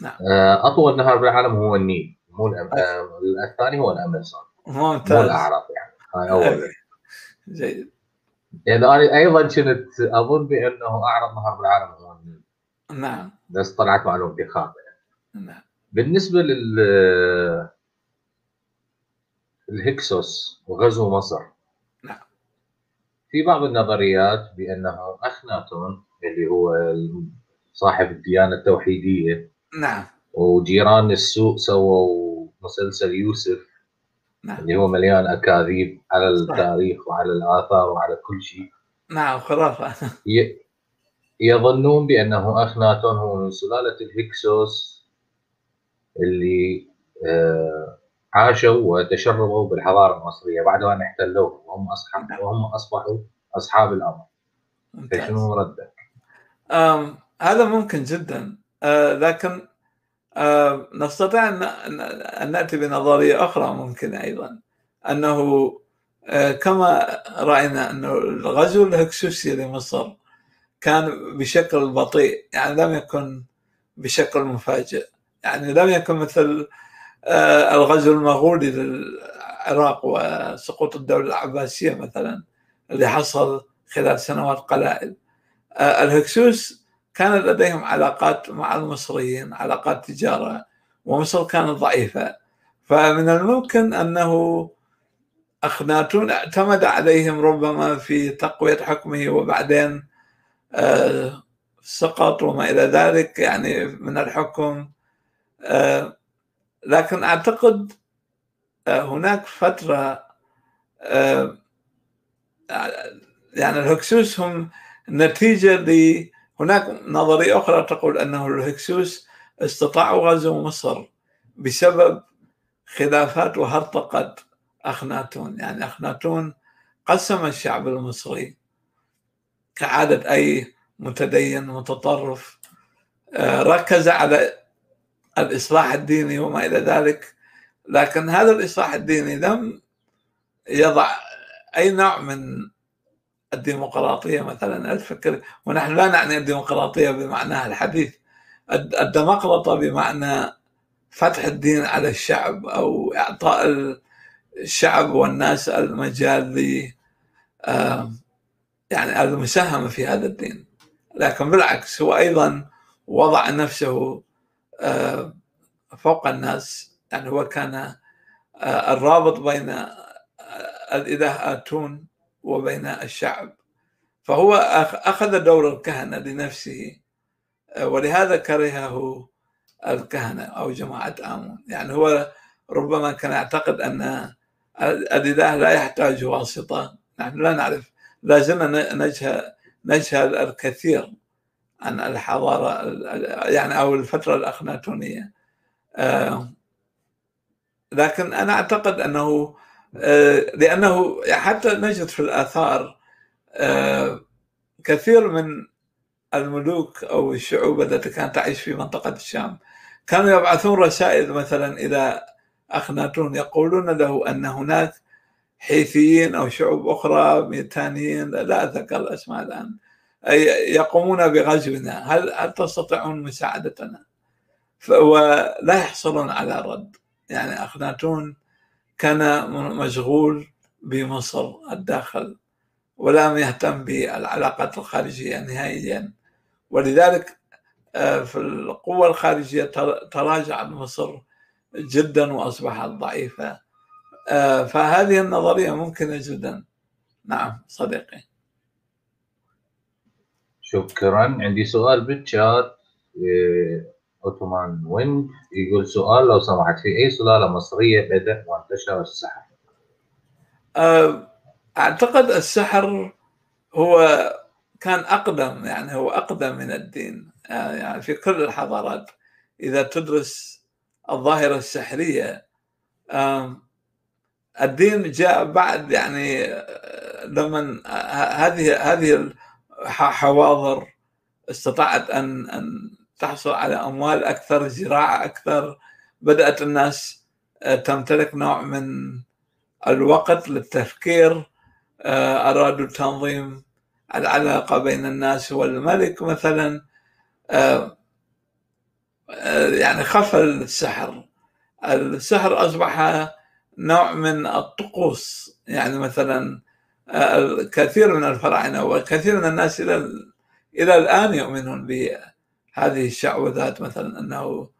S2: نعم.
S1: آه أطول نهر بالعالم هو النيل. مو الأم... آه الثاني هو الأمازون.
S2: ممتاز.
S1: مو الاعراف يعني. هاي أول.
S2: جيد.
S1: يعني أنا أيضا كنت أظن بأنه أعرض نهر بالعالم النيل
S2: نعم.
S1: بس طلعت معلومتي خاطئه
S2: نعم.
S1: بالنسبة لل الهكسوس وغزو مصر.
S2: نعم.
S1: في بعض النظريات بأنه أخناتون اللي هو صاحب الديانة التوحيدية
S2: نعم.
S1: وجيران السوء سووا مسلسل يوسف
S2: نعم.
S1: اللي هو مليان أكاذيب على التاريخ وعلى الآثار وعلى كل شيء.
S2: نعم خرافة.
S1: يظنون بأنه اخناتون هو من سلالة الهكسوس اللي آه، عاشوا وتشربوا بالحضارة المصرية. بعد ان احتلوها وهم اصحاب وهم أصبحوا أصحاب الامر فشنو ردك؟
S2: هذا ممكن جدا. آه لكن آه نستطيع ان نأتي بنظرية أخرى ممكن أيضا. أنه آه كما رأينا أنه الغزو الهكسوسي لمصر كان بشكل بطيء يعني لم يكن بشكل مفاجئ. يعني لم يكن مثل آه، الغزو المغولي للعراق وسقوط الدولة العباسية مثلا اللي حصل خلال سنوات قلائل. الهكسوس كان لديهم علاقات مع المصريين علاقات تجارة ومصر كانت ضعيفة. فمن الممكن أنه أخناتون اعتمد عليهم ربما في تقوية حكمه وبعدين آه، سقط وما إلى ذلك يعني من الحكم. آه، لكن أعتقد آه، هناك فترة آه، يعني الهكسوس هم نتيجة ل هناك نظرية أخرى تقول أنه الهكسوس استطاعوا غزو مصر بسبب خلافات وهرطقه أخناتون. يعني أخناتون قسم الشعب المصري كعادة أي متدين متطرف ركز على الإصلاح الديني وما إلى ذلك. لكن هذا الإصلاح الديني لم يضع أي نوع من الديمقراطية مثلا. الفكر ونحن لا نعني الديمقراطية بمعناها الحديث. الديمقراطة بمعنى فتح الدين على الشعب أو إعطاء الشعب والناس المجال ل يعني المساهمة في هذا الدين. لكن بالعكس هو أيضا وضع نفسه فوق الناس. يعني هو كان الرابط بين الإله آتون وبين الشعب. فهو أخذ دور الكهنة لنفسه ولهذا كرهه الكهنة أو جماعة آمون. يعني هو ربما كان يعتقد أن الإله لا يحتاج واسطة. نحن لا نعرف لا زلنا نجهل, نجهل الكثير عن الحضارة يعني أو الفترة الأخناتونية. آه، لكن أنا أعتقد أنه آه، لأنه حتى نجد في الآثار آه، كثير من الملوك أو الشعوب التي كانت تعيش في منطقة الشام كانوا يبعثون رسائل مثلا إلى أخناتون يقولون له أن هناك حيثيين أو شعوب أخرى ميتانيين لا اذكر الأسماء الآن يقومون بغزونا هل هل تستطيعون مساعدتنا؟ ولا يحصلون على رد يعني اخناتون كان مشغول بمصر الداخل ولم يهتم بالعلاقات الخارجية نهائيا. ولذلك آه، في القوة الخارجية تراجعت مصر جدا وأصبحت ضعيفة. آه، فهذه النظرية ممكنة جدا. نعم صديقي.
S1: شكرا. عندي سؤال بالشات اوتومان ويند يقول سؤال لو سمحت في أي سلالة مصرية بدأ وانتشر السحر؟
S2: آه، أعتقد السحر هو كان أقدم يعني هو أقدم من الدين يعني في كل الحضارات إذا تدرس الظاهرة السحرية الدين جاء بعد يعني لما هذه هذه الحواضر استطاعت أن أن تحصل على أموال أكثر زراعة أكثر. بدأت الناس تمتلك نوع من الوقت للتفكير أرادوا تنظيم العلاقة بين الناس والملك مثلا. يعني خف السحر. السحر أصبح نوع من الطقوس. يعني مثلا كثير من الفراعنة وكثير من الناس إلى إلى الآن يؤمنون بهذه الشعوذات مثلا أنه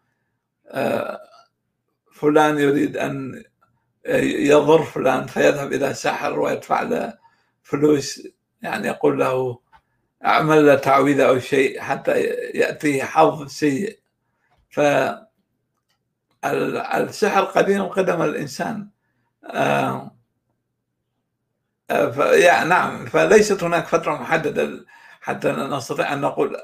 S2: فلان يريد أن يضر فلان فيذهب إلى سحر ويدفع له فلوس يعني يقول له اعمل له تعويذه أو شيء حتى يأتيه حظ سيء. ف السحر قديم قدم الإنسان آه يعني نعم فليست هناك فترة محددة حتى نستطيع أن نقول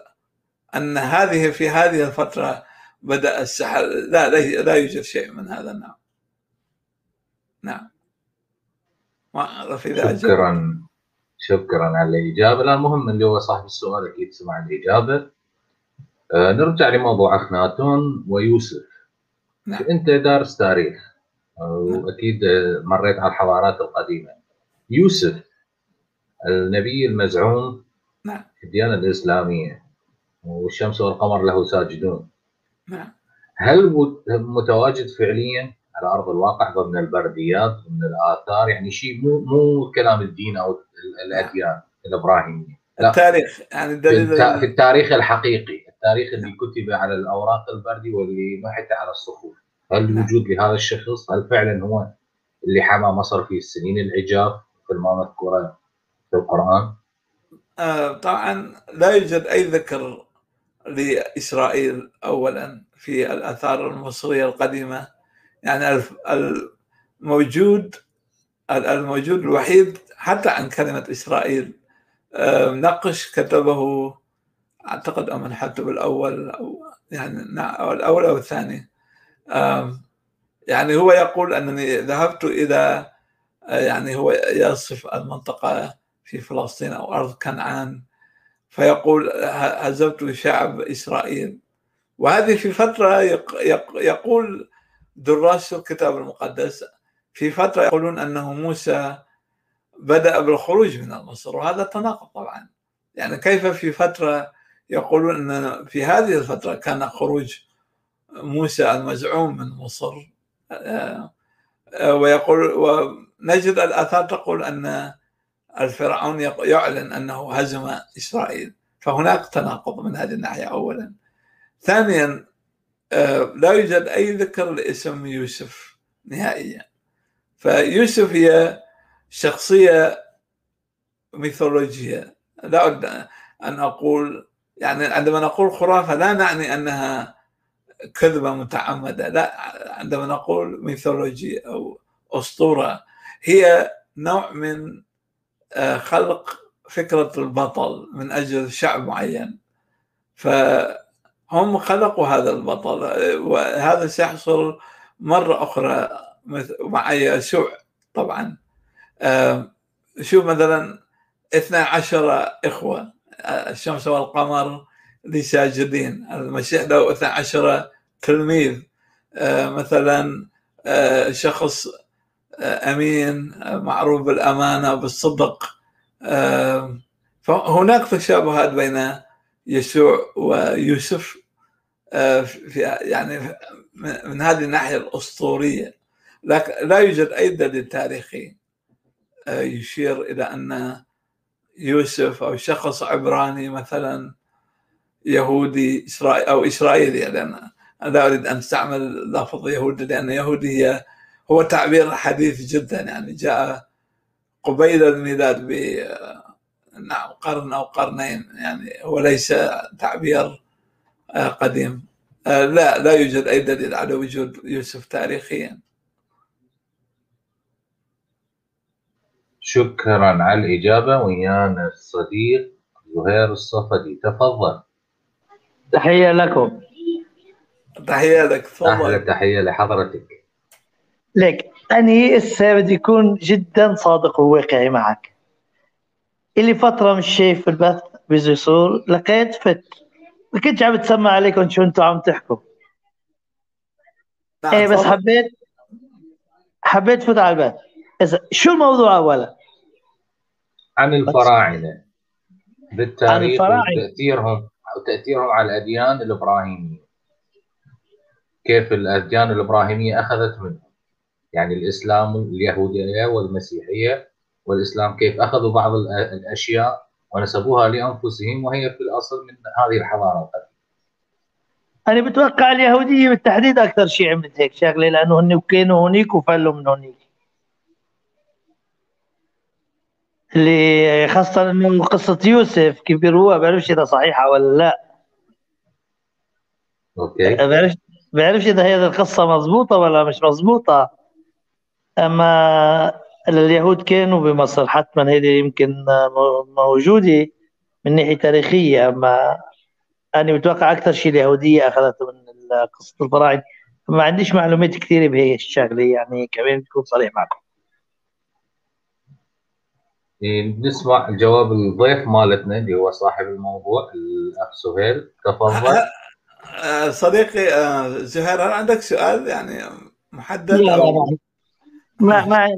S2: أن هذه في هذه الفترة بدأ السحر. لا لا يوجد شيء من هذا نعم نعم.
S1: ما أعرف إذا شكرا شكرا على الإجابة. لا المهم اللي هو صاحب السؤال أكيد سمع الإجابة. آه نرجع لموضوع أخناتون ويوسف. نعم. أنت دارس تاريخ وأكيد مريت على الحضارات القديمة. يوسف النبي المزعوم
S2: نعم.
S1: في الديانة الإسلامية. والشمس والقمر له ساجدون.
S2: نعم.
S1: هل متواجد فعليا على أرض الواقع ضمن البرديات ضمن الآثار؟ يعني شيء مو مو كلام الدين أو الأديان الإبراهيمية.
S2: لا. التاريخ يعني
S1: في التاريخ الحقيقي التاريخ اللي كتب على الأوراق البردي واللي محت على الصخور. هل نعم. وجود لهذا الشخص؟ هل فعلا هو اللي حمى مصر في السنين العجاف مثل ما مذكوره في القرآن؟
S2: آه طبعا لا يوجد أي ذكر لإسرائيل اولا في الآثار المصرية القديمة. يعني الموجود الموجود الوحيد حتى عن كلمة إسرائيل. نقش كتبه أعتقد امن حتب الأول أو يعني أو الأول أو الثاني. يعني هو يقول أنني ذهبت إلى يعني هو يصف المنطقة في فلسطين أو أرض كنعان. فيقول هزمت شعب إسرائيل. وهذه في فترة يقول دراس الكتاب المقدس في فترة يقولون أنه موسى بدأ بالخروج من مصر وهذا تناقض طبعا. يعني كيف في فترة يقولون أن في هذه الفترة كان خروج موسى المزعوم من مصر؟ آه، آه، ويقول ونجد الآثار تقول أن الفرعون يعلن أنه هزم إسرائيل. فهناك تناقض من هذه الناحية اولا. ثانيا آه، لا يوجد أي ذكر لاسم يوسف نهائيا. فيوسف هي شخصية ميثولوجية. لا أريد أن أقول يعني عندما نقول خرافة لا نعني أنها كذبة متعمدة. لا عندما نقول ميثولوجي أو أسطورة هي نوع من خلق فكرة البطل من أجل شعب معين. فهم خلقوا هذا البطل وهذا سيحصل مرة أخرى مع يسوع طبعا. آه، شوف مثلا 12 إخوة الشمس والقمر لساجدين المسيح له 12 تلميذ. آه، مثلا آه، شخص أمين معروف بالأمانة بالصدق. فهناك تشابهات بين يسوع ويوسف في يعني من هذه الناحية الأسطورية. لكن لا يوجد أي دليل تاريخي يشير إلى أن يوسف أو شخص عبراني مثلا يهودي إسرائيل أو إسرائيلي لأن أنا لا أريد أن أستعمل لفظ يهودي لأن يهودي هي هو تعبير حديث جدا يعني جاء قبيل الميلاد ب نعم قرن أو قرنين يعني هو ليس تعبير قديم. لا لا يوجد أي دليل على وجود يوسف تاريخيا.
S1: شكرا على الإجابة. ويانا الصديق زهير الصفدي تفضل.
S3: تحية لكم.
S2: تحية لك تفضل.
S1: تحية لحضرتك.
S3: لك هسه بدي يكون جدا صادق وواقعي معك. اللي فترة مش شايف في البث بزيسور لقيت فت. ما كنتش عم بتسمع عليكم شو أنتم عم تحكوا.
S2: نعم
S3: إيه بس. حبيت حبيت فوت على البث. إذا شو الموضوع اولا؟
S1: عن الفراعنة. بالتاريخ
S3: عن.
S1: وتأثيرهم وتأثيرهم على الأديان الإبراهيمية. كيف الأديان الإبراهيمية أخذت منهم. يعني الإسلام اليهودية والمسيحية والإسلام كيف أخذوا بعض الأ- الأشياء ونسبوها لأنفسهم وهي في الأصل من هذه الحضارة. القديمة
S3: أنا بتوقع اليهودية بالتحديد أكثر شيء عملت هيك شغلة لأنه هن كانوا هنيك وفلوا من هنيك. اللي خاصة انه قصة يوسف كيف بيروها بعرفش إذا صحيحة ولا لا.
S1: أوكي.
S3: بعرفش بعرفش إذا هذه القصة مضبوطة ولا مش مضبوطة أما اليهود كانوا بمصر حتما هذه يمكن موجودة من ناحية تاريخية أما أنا متوقع أكثر شيء اليهودية أخذته من قصة الفراعنة. ما عنديش معلومات كثيرة بهي الشغلة يعني كمان بكون صريح معكم.
S1: إيه، نسمع جواب الضيف مالتنا اللي هو صاحب الموضوع الأخ سهيل. تفضل.
S2: آه، صديقي آه، زهير هل عندك سؤال؟ يعني محدد؟
S3: لا لا لا. ما ما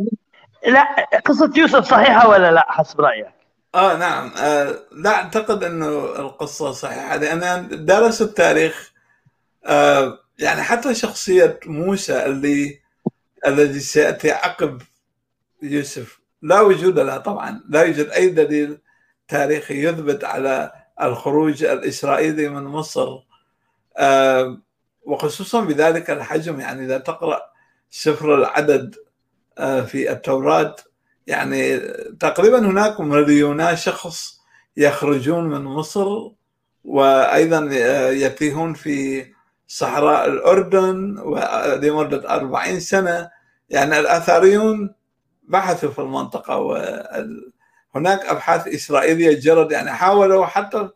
S3: لا قصة يوسف صحيحة ولا لا؟ حسب رأيك؟
S2: آه نعم. آه لا أعتقد إنه القصة صحيحة لأن درس التاريخ. آه يعني حتى شخصية موسى اللي الذي سيأتي عقب يوسف لا وجود لها طبعا. لا يوجد أي دليل تاريخي يثبت على الخروج الإسرائيلي من مصر. آه وخصوصا بذلك الحجم. يعني إذا تقرأ سفر العدد آه في التوراة. يعني تقريبا هناك مليونا شخص يخرجون من مصر وأيضا يتيهون في صحراء الأردن لمده 40 سنة. يعني الآثاريون بحثوا في المنطقة وهناك أبحاث إسرائيلية جرد يعني حاولوا حتى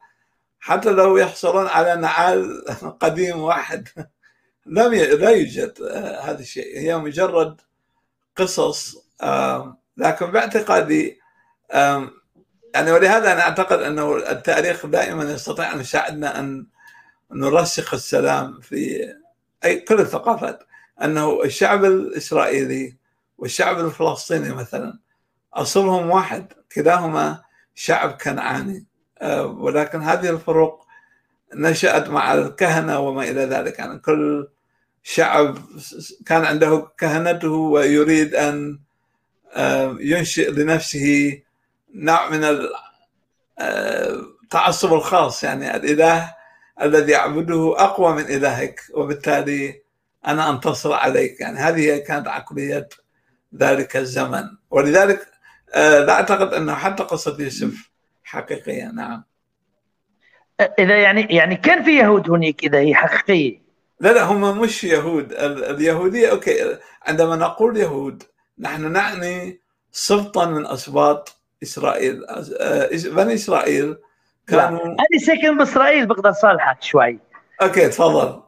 S2: حتى لو يحصلون على نعال قديم واحد لم. لا يوجد هذا الشيء. هي مجرد قصص لكن باعتقادي يعني ولهذا أنا أعتقد أنه التاريخ دائما يستطيع أن يساعدنا أن نرسخ السلام في أي كل الثقافات. أنه الشعب الإسرائيلي والشعب الفلسطيني مثلا أصلهم واحد كلاهما شعب كنعاني. ولكن هذه الفروق نشأت مع الكهنة وما إلى ذلك. يعني كل شعب كان عنده كهنته ويريد أن ينشئ لنفسه نوع من التعصب الخاص يعني الإله الذي يعبده أقوى من إلهك وبالتالي أنا أنتصر عليك. يعني هذه كانت عقلية ذلك الزمن. ولذلك لا أعتقد أنه حتى قصة يوسف حقيقية. نعم.
S3: إذا يعني يعني كان في يهود هناك إذا هي حقيقية.
S2: لا لا هم مش يهود. اليهودية أوكي عندما نقول يهود نحن نعني سبطا من اسباط إسرائيل. بني إسرائيل كانوا
S3: أنا ساكن باسرائيل بقدر صالحك شوي.
S2: أوكي تفضل.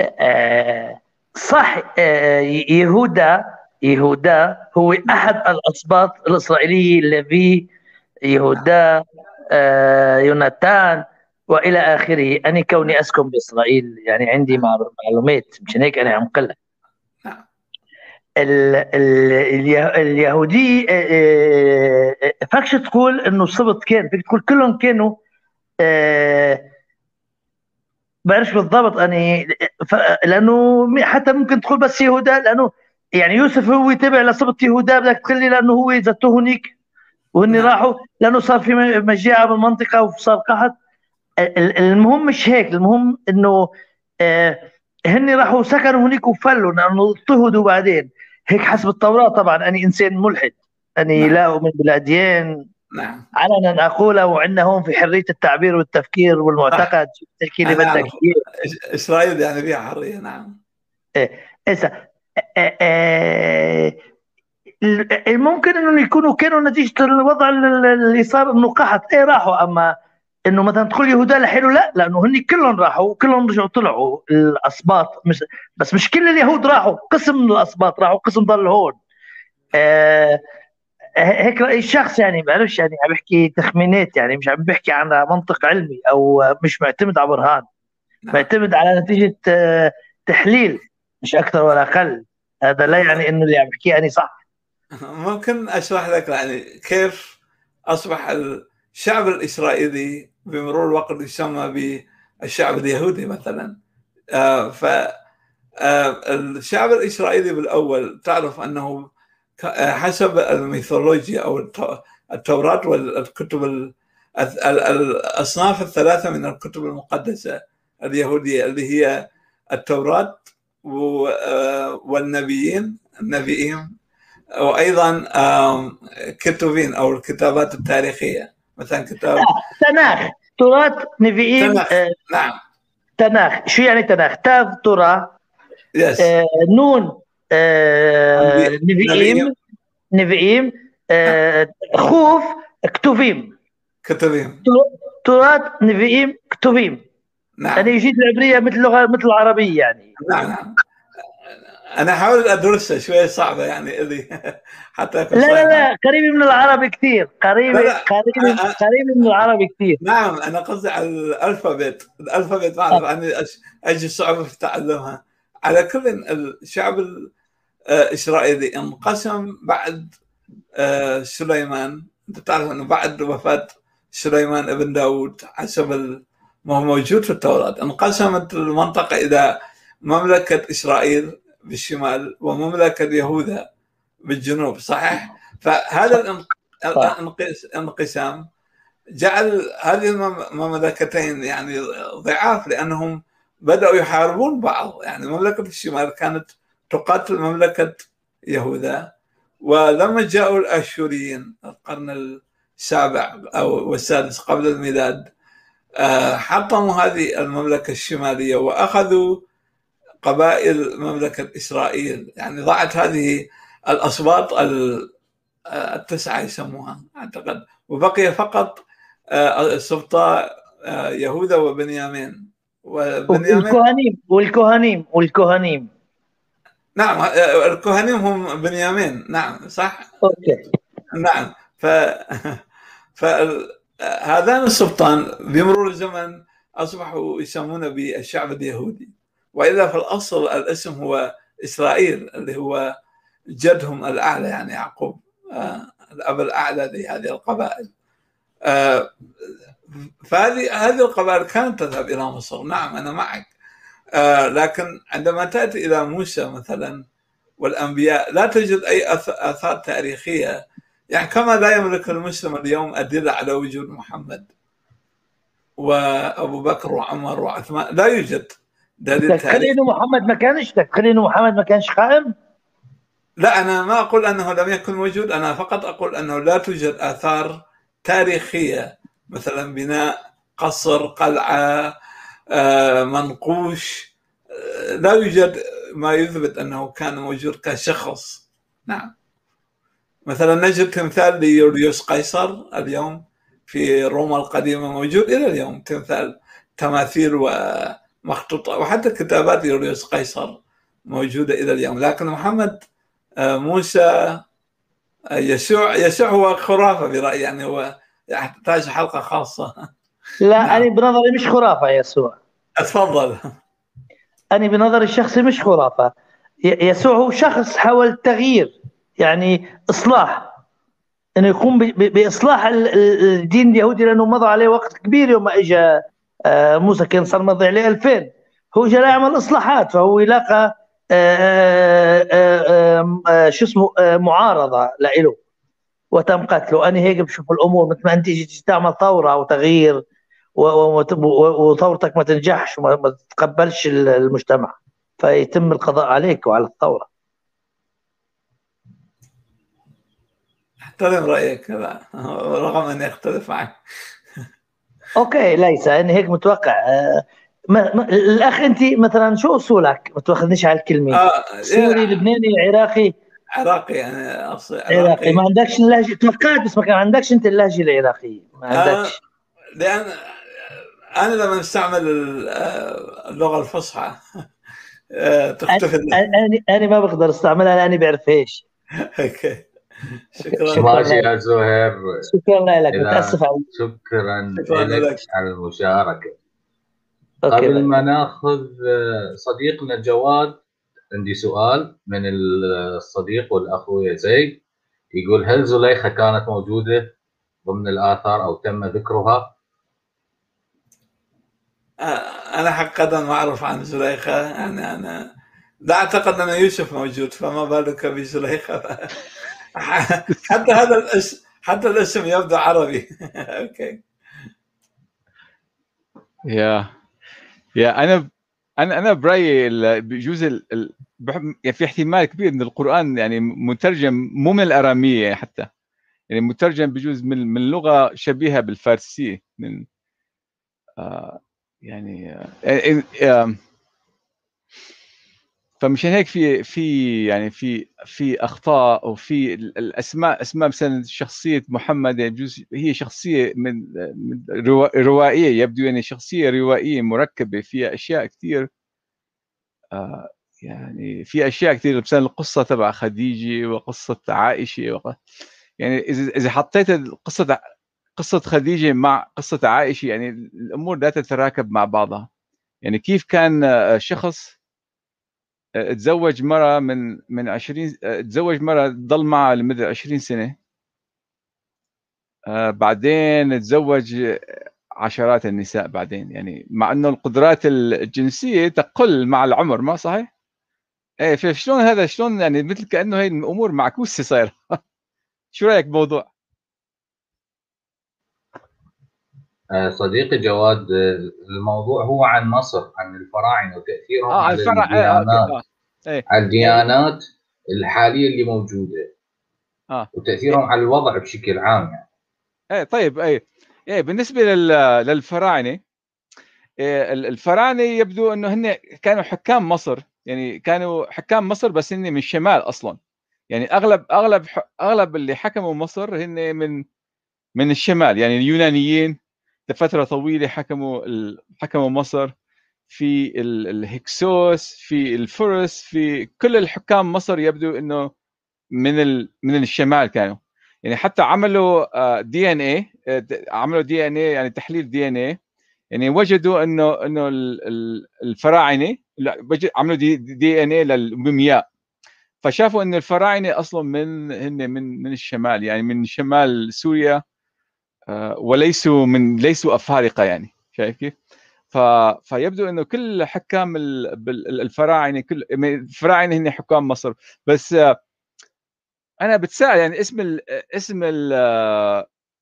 S3: آه صح آه يهودا يهودا هو أحد الاسباط الإسرائيلية الذي يهودا آه يوناتان وإلى آخره. أنا كوني أسكن بإسرائيل يعني عندي معلومات مشان هيك أنا عم قلك ال ال اليه- اليهودية آه، آه، فكش تقول إنه السبط كان فيك تقول كلهم كانوا آه، بعرفش بالضبط أني لأنه حتى ممكن تقول بس يهودا لأنه يعني يوسف هو تبع لسبط يهودا بدك تقول لي لأنه هو زته هنيك وهن
S2: نعم.
S3: راحوا لأنه صار في مجاعه بالمنطقة وصار قحط. المهم مش هيك المهم إنه آه، هن راحوا سكنوا هنيك وفلوا لأنه اضطهدوا بعدين. هيك حسب التوراه طبعا أني إنسان ملحد. أني
S2: نعم.
S3: لا أؤمن بالأديان.
S2: نعم.
S3: علنا أقوله وعندنا هون في حرية التعبير والتفكير والمعتقد تحكي لي
S2: أنا
S3: بدك. اياه
S2: إسرائيل يعني فيها حرية نعم.
S3: إسا آه، آه، ال- ممكن انه يكونوا كانوا نتيجة الوضع ال- ال- اللي صار انه قحط إيه راحوا أما إنه مثلا تقول يهودا لحاله لا لأنه هن كلهم راحوا وكلهم رجعوا طلعوا الأسباط. مش بس مش كل اليهود راحوا قسم من الأسباط راحوا قسم ضل هون. آه هيك رأيي الشخص يعني بعرفش يعني عم بحكي تخمينات يعني مش عم بحكي عن منطق علمي أو مش معتمد على برهان.
S2: نعم.
S3: معتمد على نتيجة آه، تحليل مش أكثر ولا أقل. هذا لا يعني إنه اللي عم بحكيه اني صح.
S2: ممكن أشرح لك يعني كيف أصبح الشعب الإسرائيلي بمرور الوقت يسمى بالشعب اليهودي مثلا. آه، ف آه، الشعب الإسرائيلي بالأول تعرف أنه ك- آه، حسب الميثولوجيا أو الت- التوراة والكتب ال- ال- ال- الأصناف الثلاثة من الكتب المقدسة اليهودية اللي هي آه، والنبيين النبيين وأيضا آم، كتبين أو الكتابات التاريخية. مثلا كتاب.
S3: تناخ تراث نبيين
S2: تناخ.
S3: آه،
S2: نعم.
S3: تناخ. شو يعني تناخ؟ تاف ترى
S2: يس
S3: آه، نون آه،
S2: نبي-
S3: نبيين
S2: نبيين.
S3: آه، خوف كتوفيم.
S2: كتبين
S3: تراث نبيين كتوفيم
S2: نعم.
S3: يعني يجي العبرية مثل لغه مثل العربية يعني.
S2: نعم نعم. أنا أحاول ادرسها شوية صعبة يعني اللي حتى
S3: لا لا. لا قريب من العربي كثير قريب. قريب قريب من العربي كثير
S2: نعم أنا قصدي على الألفابيت الألفابيت ما اعرف أني أش- أجي صعوبة في تعلمها على كل الشعب الاسرائيلي انقسم بعد آه، سليمان أنت تعرف أنه بعد وفاة سليمان ابن داود حسب ما هو موجود في التوراة انقسمت المنطقة إلى مملكة إسرائيل بالشمال ومملكة يهوذا بالجنوب صحيح؟ فهذا الانقسام جعل هذه المم- المملكتين يعني ضعاف لأنهم بدأوا يحاربون بعض يعني مملكة الشمال كانت تقاتل مملكة يهوذا ولما جاءوا الآشوريين القرن السابع أو والسادس قبل الميلاد آه، حطموا هذه المملكة الشمالية وأخذوا قبائل مملكه اسرائيل يعني ضاعت هذه الاسباط ال- آه، التسعة يسموها أعتقد. وبقي فقط آه، سبطاء آه، يهوذا وبنيامين. وبنيامين
S3: والكهانيم والكهانيم والكهانيم.
S2: نعم آه، الكهنيم هم بنيامين. نعم صح؟
S3: أوكي.
S2: نعم. ف فهذان السلطان بمرور الزمن أصبحوا يسمون بالشعب اليهودي. والا في الأصل الاسم هو إسرائيل اللي هو جدهم الأعلى يعني يعقوب آه، الأب الأعلى لهذه القبائل. آه، فهذه هذه القبائل كانت تذهب إلى مصر. نعم أنا معك. آه، لكن عندما تأتي إلى موسى مثلا والأنبياء لا تجد أي آثار تاريخية. يعني كما لا يملك المسلم اليوم أدلة على وجود محمد وأبو بكر وعمر وعثمان لا يوجد.
S3: تخلي
S2: تاريخي
S3: إنه محمد ما كانش تخلي إنه محمد ما كانش قائم
S2: لا أنا ما أقول أنه لم يكن موجود أنا فقط أقول أنه لا توجد آثار تاريخية مثلا بناء قصر قلعة آه، منقوش آه، لا يوجد ما يثبت أنه كان موجود كشخص. نعم. مثلا نجد تمثال ليوليوس قيصر اليوم في روما القديمة موجود إلى اليوم تمثال تماثيل ومخطوطه وحتى كتابات يوليوس قيصر موجودة إلى اليوم. لكن محمد آه، موسى آه، يسوع يسوع هو خرافة برأيي يعني هو يحتاج حلقة خاصة.
S3: لا
S2: نعم.
S3: أنا بنظري مش خرافة يسوع.
S2: اتفضل
S3: أنا بنظري الشخصي مش خرافة. ي- يسوع هو شخص حاول التغيير يعني إصلاح. إنه يقوم بإصلاح ال- ال- الدين اليهودي لأنه مضى عليه وقت كبير يوم ما اجى موسى كان صار مضي عليه 2000 هو جاء يعمل إصلاحات فهو يلاقى آه، آه، آه، آه، شو اسمه آه، معارضة لإله. وتم قتله. أنا هيك بشوف الأمور مثل ما أنت تيجي تعمل ثورة أو تغيير و- و- و- وثورتك ما تنجحش وما ما تتقبلش ال- المجتمع. فيتم القضاء عليك وعلى الثورة.
S2: احترم رأيك رغم أني أختلف معك.
S3: okay ليس أنا هيك متوقع. آه، ما ما الأخ أنت مثلا شو أصولك؟ ما تأخذنيش على الكلمة.
S2: آه
S3: سوري
S2: إيه،
S3: لبناني عراقي؟
S2: عراقي أنا اصلي
S3: عراقي. ما عندكش اللهجة؟ توقعت بس ما كان عندكش أنت اللهجة العراقية. ما
S2: آه،
S3: عندكش.
S2: لأن أنا لما أستعمل آه، اللغة الفصحى آه، تختفي
S3: أنا أنا ما بقدر أستعملها لأني بعرفهاش
S2: أوكي. شكرا
S3: شكراً.
S1: ماشي يا زهير
S3: شكرا لك متأسف على
S1: شكرا لك. على
S3: المشاركة
S1: قبل. ما ناخذ آه، صديقنا جواد عندي سؤال من الصديق والاخويا زيد يقول هل زليخة كانت موجودة ضمن الآثار أو تم ذكرها؟
S2: آه، أنا حقا ما أعرف عن زليخة يعني أنا لا أعتقد أن يوسف موجود فما بالك بزليخة حتى هذا الاسم حتى الاسم يبدو عربي. أوكي.
S4: يا. يا أنا أنا أنا برأيي بجوز ال- يعني في احتمال كبير إن القرآن يعني مترجم مو من الأرامية حتى. يعني مترجم بجوز من من لغة شبيهة بالفارسية من آه يعني آه فمشان هيك في في يعني في في أخطاء وفي ال- الأسماء أسماء مثلا شخصية محمد يعني بجوز هي شخصية من من روا- روائية يبدو يعني شخصية روائية مركبة فيها أشياء كثير آه يعني في أشياء كثير مثلا القصة تبع خديجة وقصة عائشة وق... يعني إذا إذا حطيت قصه قصة خديجة مع قصة عائشة يعني الأمور لا تتراكب مع بعضها. يعني كيف كان شخص تزوج مرة من من 20 آه، تزوج مرة ضل معها لمدة 20 سنة آه، بعدين تزوج عشرات النساء بعدين يعني مع إنه القدرات الجنسية تقل مع العمر ما صحيح؟ إيه فشلون هذا شلون يعني مثل كأنه هي الأمور معكوسة صايرة شو رأيك بموضوع؟
S1: آه، صديقي جواد آه، الموضوع هو عن مصر عن الفراعنة وتأثيرهم
S4: آه
S1: على
S4: الفرع إيه، آه،
S1: الديانات
S4: أوكي، آه.
S1: على الديانات الحالية اللي موجودة
S4: آه.
S1: وتأثيرهم على الوضع بشكل عام يعني
S4: إيه طيب إيه إيه بالنسبة لل... للفراعنة إيه ال- الفراعنة يبدو إنه هن كانوا حكام مصر يعني كانوا حكام مصر بس هن من الشمال أصلا يعني أغلب أغلب أغلب اللي حكموا مصر هن من من الشمال يعني اليونانيين لفترة طويلة حكموا. حكموا مصر في ال- الهكسوس في الفرس في كل الحكام مصر يبدو إنه من. من الشمال كانوا يعني حتى عملوا دي إن اي عملوا دي إن اي يعني تحليل دي إن اي يعني وجدوا إنه إنه ال- ال- الفراعنة عملوا دي, إن اي للمومياء فشافوا إن الفراعنة أصلا من هن من من الشمال يعني من شمال سوريا آه، وليسوا من ليسوا أفارقة يعني شايف كيف؟ ف... فيبدو إنه كل حكام الفراعنة كل الفراعنة هن حكام مصر بس آه، أنا بتساءل يعني اسم ال اسم ال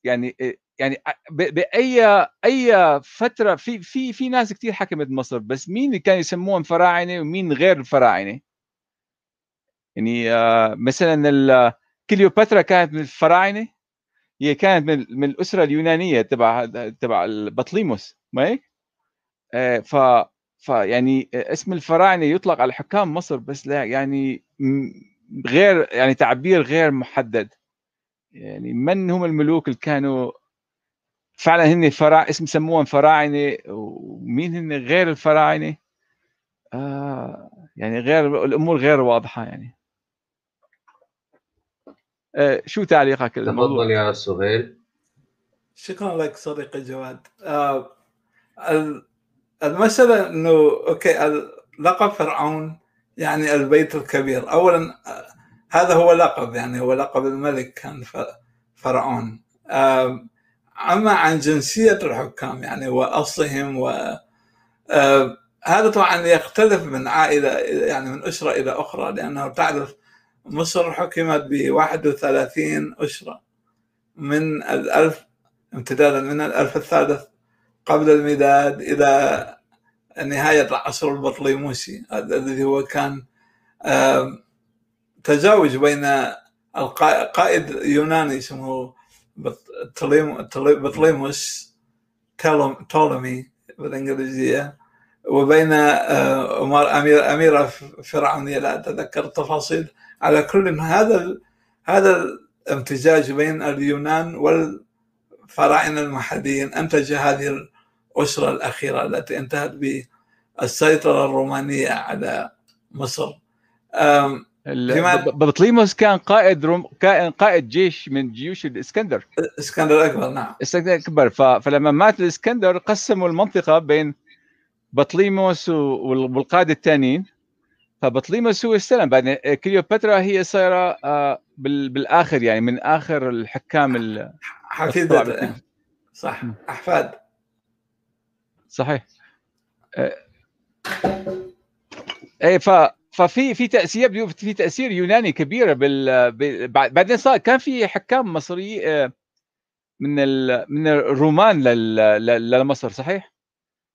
S4: يعني يعني ب- باي أي فترة في في في ناس كثير حكمت مصر بس مين اللي كانوا يسموهم فراعنة ومين غير الفراعنة؟ يعني آه، مثلا كليوباترا كانت من الفراعنة هي كانت من من الأسرة اليونانية تبع تبع البطليموس ما هيك؟ آه، ف فيعني اسم الفراعنة يطلق على حكام مصر بس لا يعني غير يعني تعبير غير محدد. يعني من هم الملوك اللي كانوا فعلا هن فرع اسم سموهم فراعنة ومين هن غير الفراعنة؟ آه يعني غير الأمور غير واضحة يعني. شو تعليقك
S1: تفضل؟ يا سهيل.
S2: شكرا لك صديقي جواد آه ال- المسألة إنه أوكي ال- لقب فرعون يعني البيت الكبير. اولا آه، هذا هو لقب يعني هو لقب الملك كان ف- فرعون. أما عن جنسية الحكام يعني وأصلهم و آه، هذا طبعا يختلف من عائلة يعني من أسرة إلى أخرى لأنه تعرف مصر حكمت ب 31 أسرة من الألف امتدادا من الألف الثالث قبل الميلاد إلى نهاية العصر البطليموسي الذي هو كان تزاوج بين القا- قائد يوناني اسمه بطليموس تولم- تولمي بالإنجليزية وبين أمير أميرة فرعونية لا أتذكر التفاصيل. على كل هذا هذا الامتزاج بين اليونان والفراعنة المحليين. أنتج هذه الأسرة الأخيرة التي انتهت بالسيطرة الرومانية على مصر.
S4: بطليموس كان قائد روم كان قائد جيش من جيوش الإسكندر.
S2: إسكندر الأكبر نعم.
S4: الاسكندر اكبر ف... فلما مات الإسكندر قسموا المنطقة بين بطليموس والقاده الثانيين فبطليموس هو استلم بعدين كليوباترا هي صايرة آه، بال... بالآخر يعني من آخر الحكام ال...
S2: حفيدة. صح
S4: م.
S2: أحفاد
S4: صحيح آه، إيه ف ففي في تأثير في تأثير يوناني كبير بال بعدين صار كان في حكام مصري آه، من ال... من الرومان. لل- لمصر صحيح؟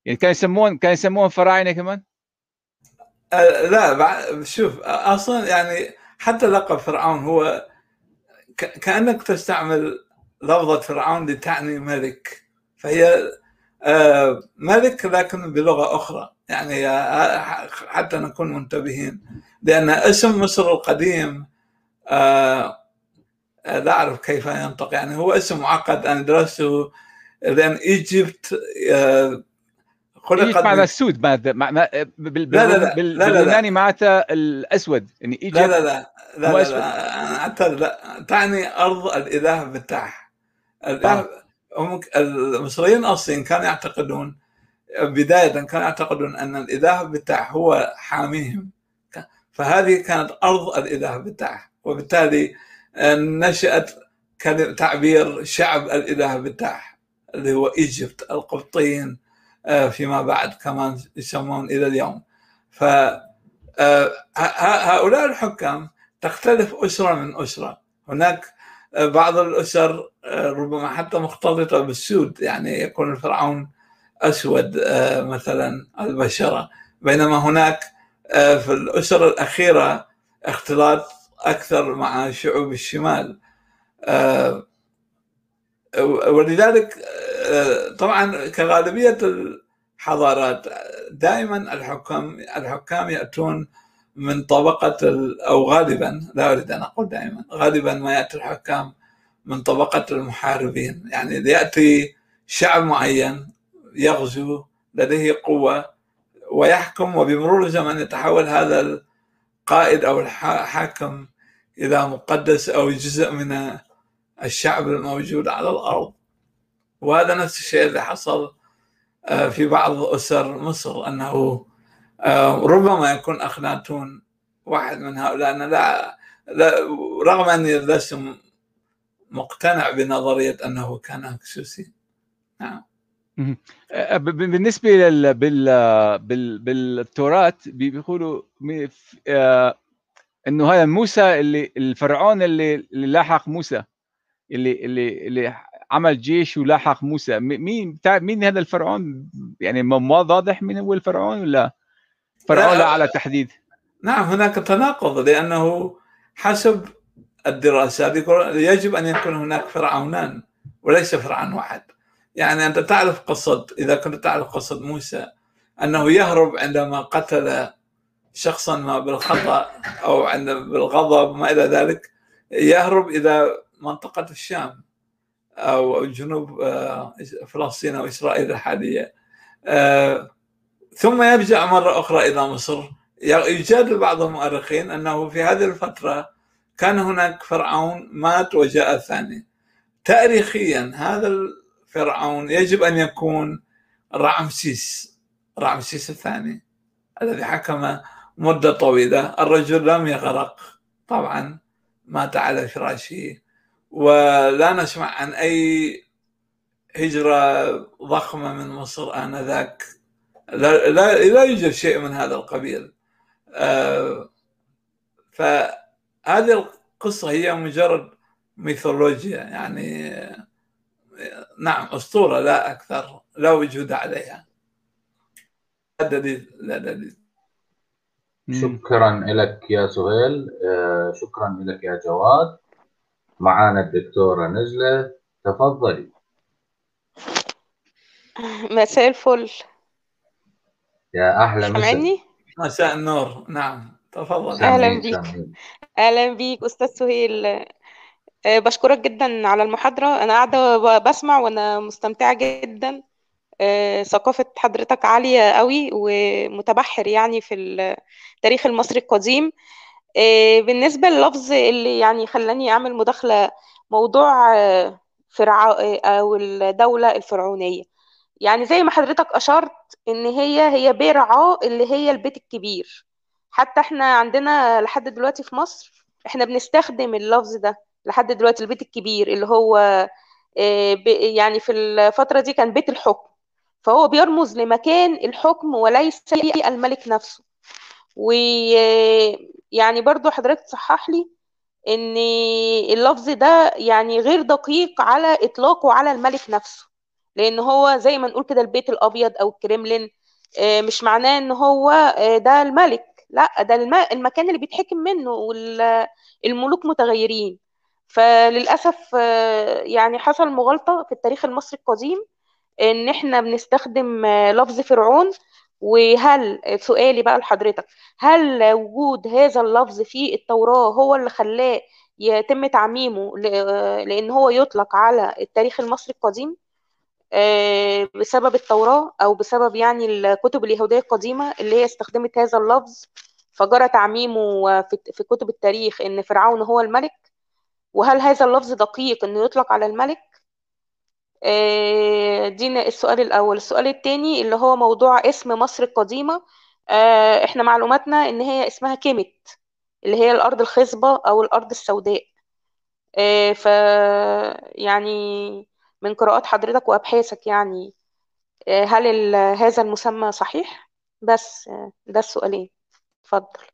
S4: يعني كانوا يسمون كانوا يسمون فراعنة كمان؟
S2: أه، لا شوف أصلا يعني حتى لقب فرعون هو كأنك تستعمل لفظة فرعون لتعني ملك. فهي آه، ملك لكن بلغة أخرى. يعني آه، حتى نكون منتبهين. لأن اسم مصر القديم آه، آه، لا أعرف كيف ينطق. يعني هو اسم معقد أنا درسته لأن إيجيبت آه، خلقت
S4: معنى السود مع مع مع بال...
S2: لا، لا، لا،
S4: بال...
S2: لا، لا، لا.
S4: باليوناني معناته الأسود. يعني ايجيبت
S2: لا لا لا لا, لا. لا. أعتذر لا. تعني أرض الإله بتاح الاله هم المصريين الاصليين كانوا يعتقدون بداية كانوا يعتقدون أن الإله بتاح هو حاميهم. فهذه كانت أرض الإله بتاح وبالتالي آه، نشأت تعبير شعب الإله بتاح اللي هو إيجيبت القبطيين. آه، فيما بعد كمان يسمون إلى اليوم. ف آه، هؤلاء الحكام تختلف أسرة من أسرة. هناك آه، بعض الأسر آه، ربما حتى مختلطة بالسود. يعني يكون الفرعون أسود آه، مثلا البشرة. بينما هناك آه، في الأسر الأخيرة اختلاط أكثر مع شعوب الشمال. آه، ولذلك آه، طبعا كغالبية الحضارات دائما الحكام الحكام يأتون من طبقة أو غالبا لا أريد أن أقول دائما غالبا ما يأتي الحكام من طبقة المحاربين. يعني يأتي شعب معين يغزو لديه قوة ويحكم وبمرور الزمن يتحول هذا القائد أو الحاكم إلى مقدس أو جزء من الشعب الموجود على الأرض. وهذا نفس الشيء اللي حصل آه، في بعض أسر مصر أنه آه، ربما يكون أخناتون واحد من هؤلاء أنا لا, لا رغم أني لست مقتنع بنظرية أنه كان هكسوسي نعم.
S4: آه، ب- ب- بالنسبة لل بال بال بالتوراة بي- بيقولوا إنه هذا موسى اللي الفرعون اللي اللي لاحق موسى اللي اللي اللي عمل جيش ولاحق موسى. مين مين هذا الفرعون؟ يعني ما واضح مين هو الفرعون ولا فرعون
S2: لا.
S4: على تحديد.
S2: نعم هناك تناقض لأنه حسب الدراسات يجب أن يكون هناك فرعونان وليس فرعون واحد. يعني أنت تعرف قصه إذا كنت تعرف قصه موسى أنه يهرب عندما قتل شخصا ما بالخطأ أو عند بالغضب ما إلى ذلك يهرب إلى منطقة الشام. أو جنوب آه، فلسطين أو إسرائيل الحالية. آه، ثم يرجع مرة أخرى إلى مصر. يجادل بعض المؤرخين أنه في هذه الفترة كان هناك فرعون مات وجاء ثاني. تاريخيا هذا الفرعون يجب أن يكون رعمسيس رعمسيس الثاني الذي حكم مدة طويلة. الرجل لم يغرق. طبعا مات على فراشه. ولا نسمع عن أي هجرة ضخمة من مصر آنذاك. لا, لا, يوجد شيء من هذا القبيل. آه، فهذه القصة هي مجرد ميثولوجيا يعني نعم أسطورة لا أكثر لا وجود عليها. لا دليل لا دليل.
S1: شكرا لك يا سهيل. آه، شكرا لك يا جواد. معنا الدكتورة نزلة تفضلي.
S5: مساء الفل.
S1: يا أحلى مساء
S5: سامعني؟
S2: مساء النور. نعم تفضل.
S5: أهلا بيك. أهلا بيك أستاذ سهيل. آه، بشكرك جدا على المحاضرة. أنا قاعدة بسمع وأنا مستمتعة جدا. آه، ثقافة حضرتك عالية قوي ومتبحر يعني في التاريخ المصري القديم. بالنسبة لللفظ اللي يعني خلاني أعمل مداخلة موضوع آه، فرع آه، أو الدولة الفرعونية. يعني زي ما حضرتك أشرت إن هي هي بيرعا اللي هي البيت الكبير. حتى إحنا عندنا لحد دلوقتي في مصر إحنا بنستخدم اللفظ ده لحد دلوقتي البيت الكبير اللي هو آه، يعني في الفترة دي كان بيت الحكم. فهو بيرمز لمكان الحكم وليس الملك نفسه. ويعني برضو حضرتك تصحح لي إن اللفظ ده يعني غير دقيق على إطلاقه على الملك نفسه. لأن هو زي ما نقول كده البيت الأبيض أو الكريملين آه، مش معناه إن هو آه، ده الملك. لا ده الم- المكان اللي بيتحكم منه والملوك متغيرين. فللأسف آه، يعني حصل مغالطة في التاريخ المصري القديم إن إحنا بنستخدم لفظ فرعون وهل سؤالي بقى لحضرتك هل وجود هذا اللفظ في التوراة هو اللي خلاه يتم تعميمه لأن هو يطلق على التاريخ المصري القديم؟ آه، بسبب التوراة أو بسبب يعني الكتب اليهودية القديمة اللي هي استخدمت هذا اللفظ فجرى تعميمه في كتب التاريخ إن فرعون هو الملك؟ وهل هذا اللفظ دقيق إنه يطلق على الملك؟ دي السؤال الأول. السؤال التاني اللي هو موضوع اسم مصر القديمة. آه، إحنا معلوماتنا إن هي اسمها كيمت اللي هي الأرض الخصبة أو الأرض السوداء. آه، ف يعني من قراءات حضرتك وأبحاثك يعني آه، هل هذا المسمى صحيح؟ بس آه، ده السؤالين. اتفضل.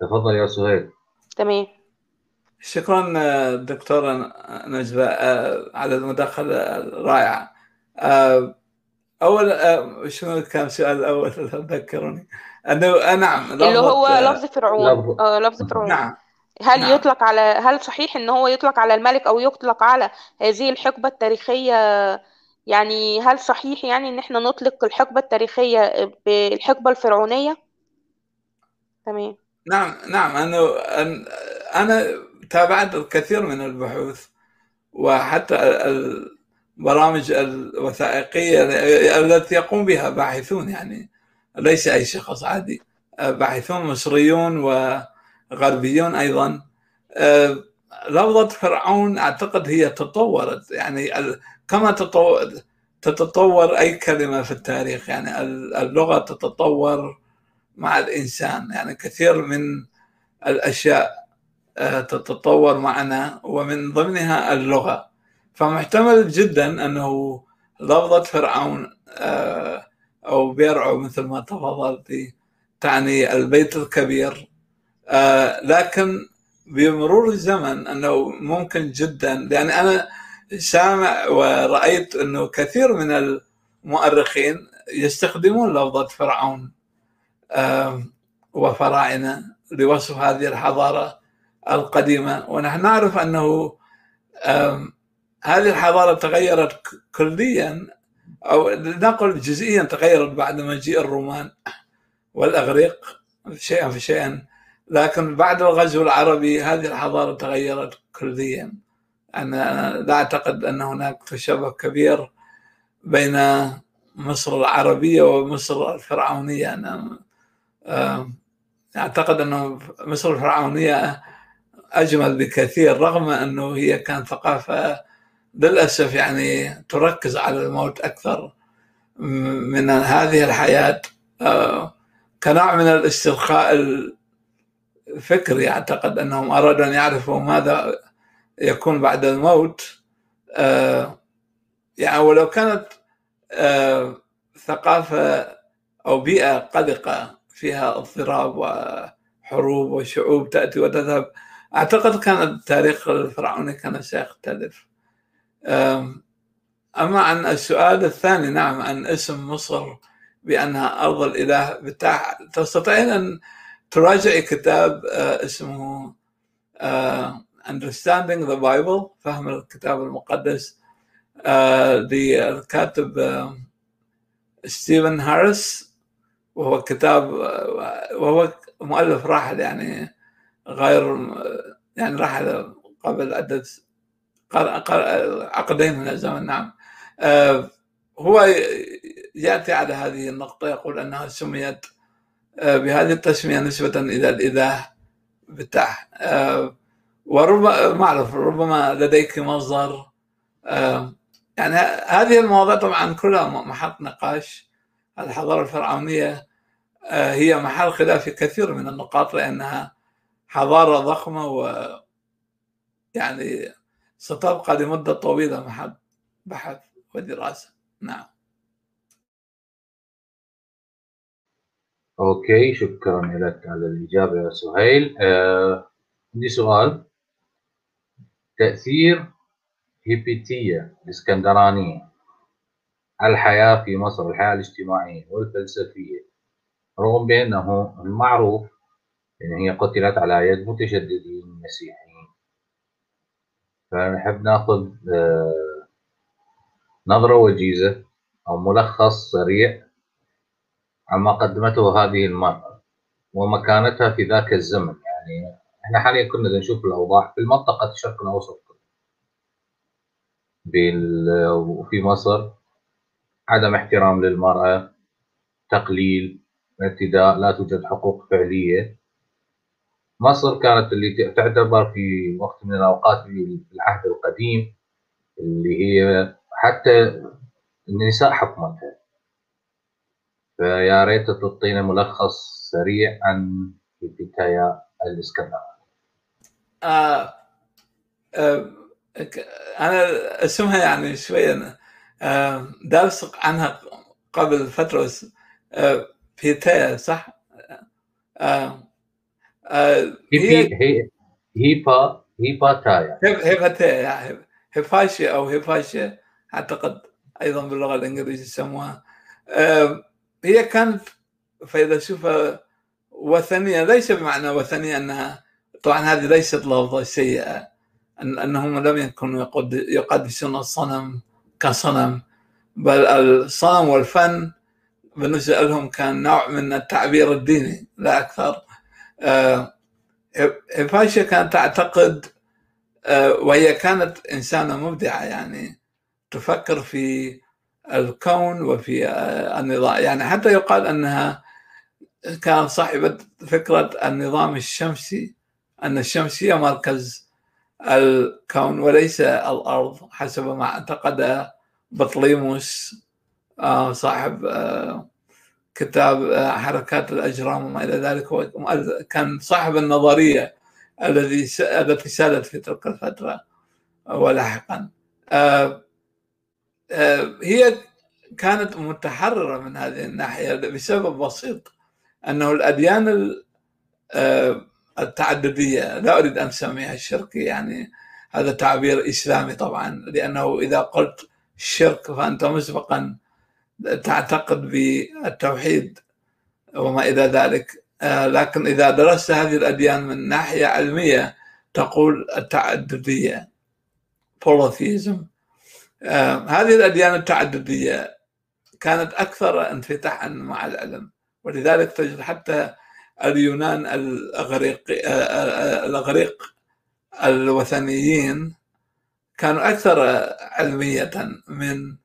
S1: تفضل يا سهيل
S5: تمام.
S2: شكرا آه، دكتورة نجلة آه، على المداخلة الرائعة. آه، أول شنو كان السؤال الأول؟ ذكروني أنه نعم
S5: اللي هو لفظ فرعون.
S1: لفظ-
S5: فرعون.
S2: نعم.
S5: هل
S2: نعم.
S5: يطلق على هل صحيح إن هو يطلق على الملك أو يطلق على هذه الحقبة التاريخية؟ يعني هل صحيح يعني إن إحنا نطلق الحقبة التاريخية بالحقبة الفرعونية؟ تمام.
S2: نعم نعم أنه أن- أنا تابعت الكثير من البحوث وحتى البرامج الوثائقية التي يقوم بها باحثون يعني ليس أي شخص عادي. باحثون مصريون وغربيون أيضا. آه، لفظة فرعون أعتقد هي تطورت يعني كما تطور تتطور أي كلمة في التاريخ يعني ال- اللغة تتطور مع الإنسان يعني كثير من الأشياء تتطور معنا ومن ضمنها اللغة. فمحتمل جدا أنه لفظة فرعون آه، أو بيرعو مثل ما تفضلتي تعني البيت الكبير. آه، لكن بمرور الزمن أنه ممكن جدا لأن أنا سامع ورأيت أنه كثير من المؤرخين يستخدمون لفظة فرعون آه، وفراعنة لوصف هذه الحضارة. القديمة. ونحن نعرف أنه هذه الحضارة تغيرت كليا أو نقل جزئيا تغيرت بعد مجيء الرومان والأغريق شيئا فشيئا لكن بعد الغزو العربي هذه الحضارة تغيرت كليا أنا لا أعتقد أن هناك تشابه كبير بين مصر العربية ومصر الفرعونية. أنا أعتقد أن مصر الفرعونية أجمل بكثير رغم أنه هي كانت ثقافة للأسف يعني تركز على الموت أكثر من هذه الحياة. آه، كنوع من الاسترخاء الفكري أعتقد أنهم أرادوا أن يعرفوا ماذا يكون بعد الموت. آه، يعني ولو كانت آه، ثقافة أو بيئة قلقة فيها اضطراب وحروب وشعوب تأتي وتذهب أعتقد كان التاريخ الفرعوني كان سيختلف أما عن السؤال الثاني نعم عن اسم مصر بأنها أرض الإله بتاع تستطيعين أن تراجعي كتاب آه، اسمه آه، Understanding the Bible فهم الكتاب المقدس آه، للكاتب ستيفن هاريس وهو كتاب وهو مؤلف راحل يعني. غير يعني راحل قبل عدة عقدين من الزمن نعم. آه، هو يأتي على هذه النقطة يقول أنها سميت آه، بهذه التسمية نسبة إلى الإله بتاع آه، وربما ما أعرف ربما لديك مصدر. يعني هذه المواضيع طبعا كلها محط نقاش. الحضارة الفرعونية هي محل خلاف في كثير من النقاط لأنها حضارة ضخمة و يعني ستبقى لمدة طويلة محل بحث ودراسة. نعم.
S1: أوكي شكرا لك على الإجابة يا سهيل. آه، عندي سؤال. تأثير هيبيتية الاسكندرانيه على الحياة في مصر الحياة الاجتماعية والفلسفية رغم بأنه المعروف إن هي قتلت على يد متشددين مسيحيين. فنحب ناخذ آه نظرة وجيزة أو ملخص سريع عما قدمته هذه المرأة ومكانتها في ذاك الزمن. يعني إحنا حاليا كنا نشوف الأوضاع في المنطقة الشرق الأوسط وفي مصر. عدم احترام للمرأة تقليل اعتداء لا توجد حقوق فعلية. مصر كانت اللي تعتبر في وقت من الأوقات في العهد القديم اللي هي حتى النساء حكمتها فيا ريت تعطينا ملخص سريع عن البداية الاسكندر
S2: آه آه أنا أسمها يعني شوية آه دارس عنها قبل فترة آه بيتايا صح؟
S1: آه آه هي هي هيبا هيباتايا
S2: هيباتايا هيفاشيا أو هيفاشيا أعتقد أيضا باللغة الإنجليزية يسموها. هي كانت فيلسوفه وثنية ليس بمعنى وثنية أنها طبعا هذه ليست لفظة سيئة أن أنهم لم يكونوا يقدسون الصنم كصنم بل الصنم والفن بالنسبة لهم كان نوع من التعبير الديني لا أكثر. هيفاشيا كانت تعتقد وهي كانت إنسانة مبدعة يعني تفكر في الكون وفي النظام. يعني حتى يقال أنها كانت صاحبة فكرة النظام الشمسي أن الشمس هي مركز الكون وليس الأرض حسب ما اعتقد بطليموس صاحب كتاب حركات الأجرام وما إلى ذلك. كان صاحب النظرية الذي التي سالت في تلك الفترة ولاحقا. آه، هي كانت متحررة من هذه الناحية بسبب بسيط أنه الأديان آه، التعددية لا أريد أن أسميها الشركية يعني هذا تعبير إسلامي طبعا لأنه إذا قلت شرك فأنت مسبقا تعتقد بالتوحيد وما إلى ذلك. آه، لكن إذا درست هذه الأديان من ناحية علمية تقول التعددية polytheism. آه، هذه الأديان التعددية كانت أكثر انفتاحا مع العلم. ولذلك تجد حتى اليونان الأغريق آه، الأغريق الوثنيين كانوا أكثر علمية من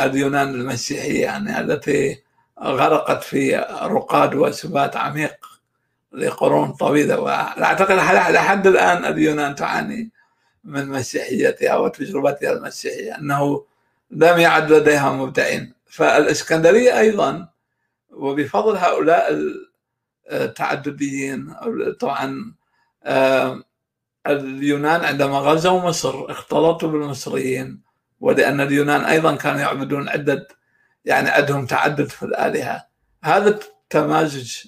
S2: اليونان المسيحية يعني التي غرقت في رقاد وسبات عميق لقرون طويلة. وأعتقد لحد الآن اليونان تعاني من مسيحيتها وتجربتها المسيحية أنه لم يعد لديها مبدعين. فالإسكندرية أيضا وبفضل هؤلاء التعدديين طبعا آه، اليونان عندما غزوا مصر اختلطوا بالمصريين. ولأن اليونان أيضا كانوا يعبدون عدة يعني عندهم تعدد في الآلهة. هذا التمازج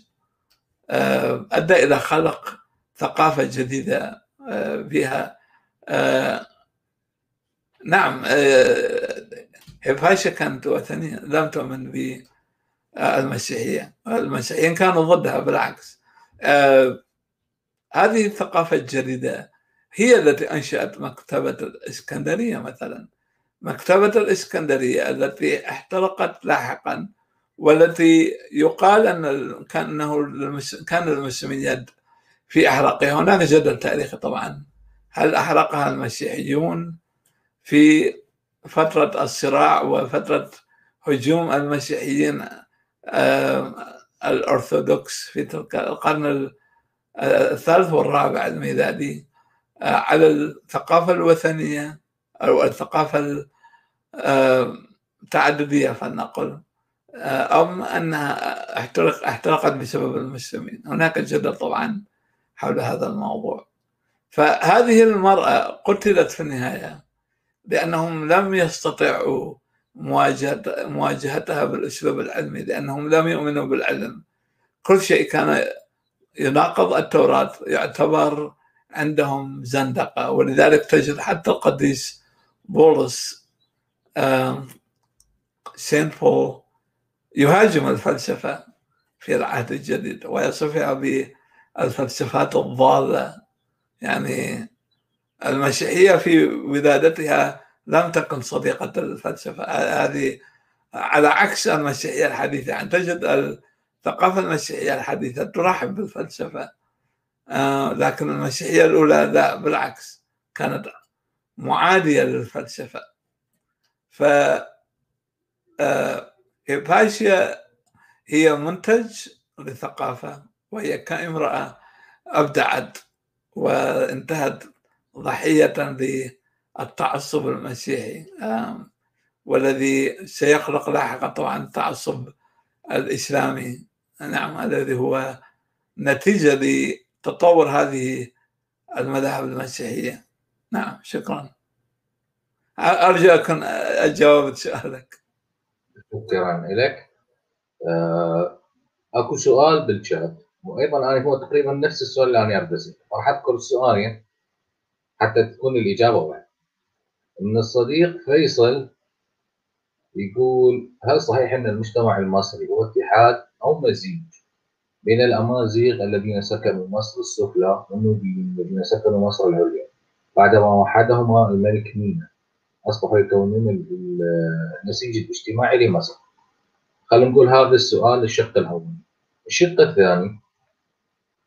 S2: آه، أدى إلى خلق ثقافة جديدة آه، فيها. نعم هيفاشا كانت وثنية لم تؤمن بالمسيحية المسيحيين كانوا ضدها بالعكس. آه، هذه الثقافة الجديدة هي التي أنشأت مكتبة الإسكندرية مثلا. مكتبة الإسكندرية التي احترقت لاحقا والتي يقال أن كأنه كان للمسلمين يد في إحراقها هناك جدل تاريخي طبعا. هل أحرقها المسيحيون في فترة الصراع وفترة هجوم المسيحيين آه، الأرثوذكس في تلك القرن الثالث والرابع الميلادي آه، على الثقافة الوثنية؟ أو الثقافة التعددية فلنقل. آه، أم أنها احترق احترقت بسبب المسلمين. هناك جدل طبعا حول هذا الموضوع. فهذه المرأة قتلت في النهاية لأنهم لم يستطيعوا مواجهتها بالأسلوب العلمي لأنهم لم يؤمنوا بالعلم. كل شيء كان يناقض التوراة يعتبر عندهم زندقة. ولذلك تجد حتى القديس بولس سين بول يهاجم الفلسفة في العهد الجديد ويصفها بالفلسفات الضالة. يعني المسيحية في ولادتها لم تكن صديقة الفلسفة. هذه على عكس المسيحية الحديثة يعني تجد الثقافة المسيحية الحديثة ترحب بالفلسفة آه، لكن المسيحية الأولى لا بالعكس كانت معادية للفلسفة. ف هيباشيا آه، هي منتج للثقافة وهي كامرأة أبدعت وانتهت ضحية للتعصب المسيحي. والذي سيخلق لاحقا طبعا التعصب الإسلامي. نعم الذي هو نتيجة لتطور هذه المذاهب المسيحية. نعم شكرا. أكون أجاوب سؤالك
S1: شكرا لك. آه، أكو سؤال بالشات. وأيضا أنا هو تقريبا نفس السؤال اللي أنا اريد راح أذكر السؤالين حتى تكون الإجابة واحدة من الصديق فيصل يقول هل صحيح أن المجتمع المصري هو اتحاد أو مزيج بين الأمازيغ الذين سكنوا مصر السفلى والنوبيين الذين سكنوا مصر العليا؟ بعدما وحدهما الملك مينا. أصبحوا يكونون النسيج الاجتماعي لمصر. خلينا نقول هذا السؤال الشق الأول. الشق الثاني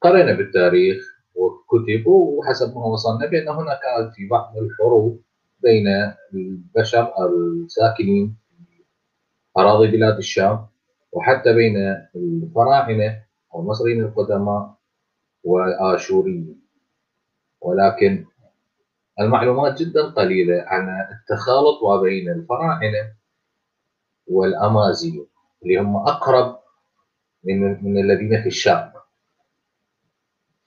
S1: قرأنا بالتاريخ وكتب وحسب ما وصلنا بأن هناك في بعض الحروب بين البشر الساكنين في أراضي بلاد الشام وحتى بين الفراعنة أو المصريين القدماء والآشوريين. ولكن المعلومات جدا قليلة عن التخالط ما بين الفراعنة والأمازيغ اللي هم أقرب من من الذين في الشام.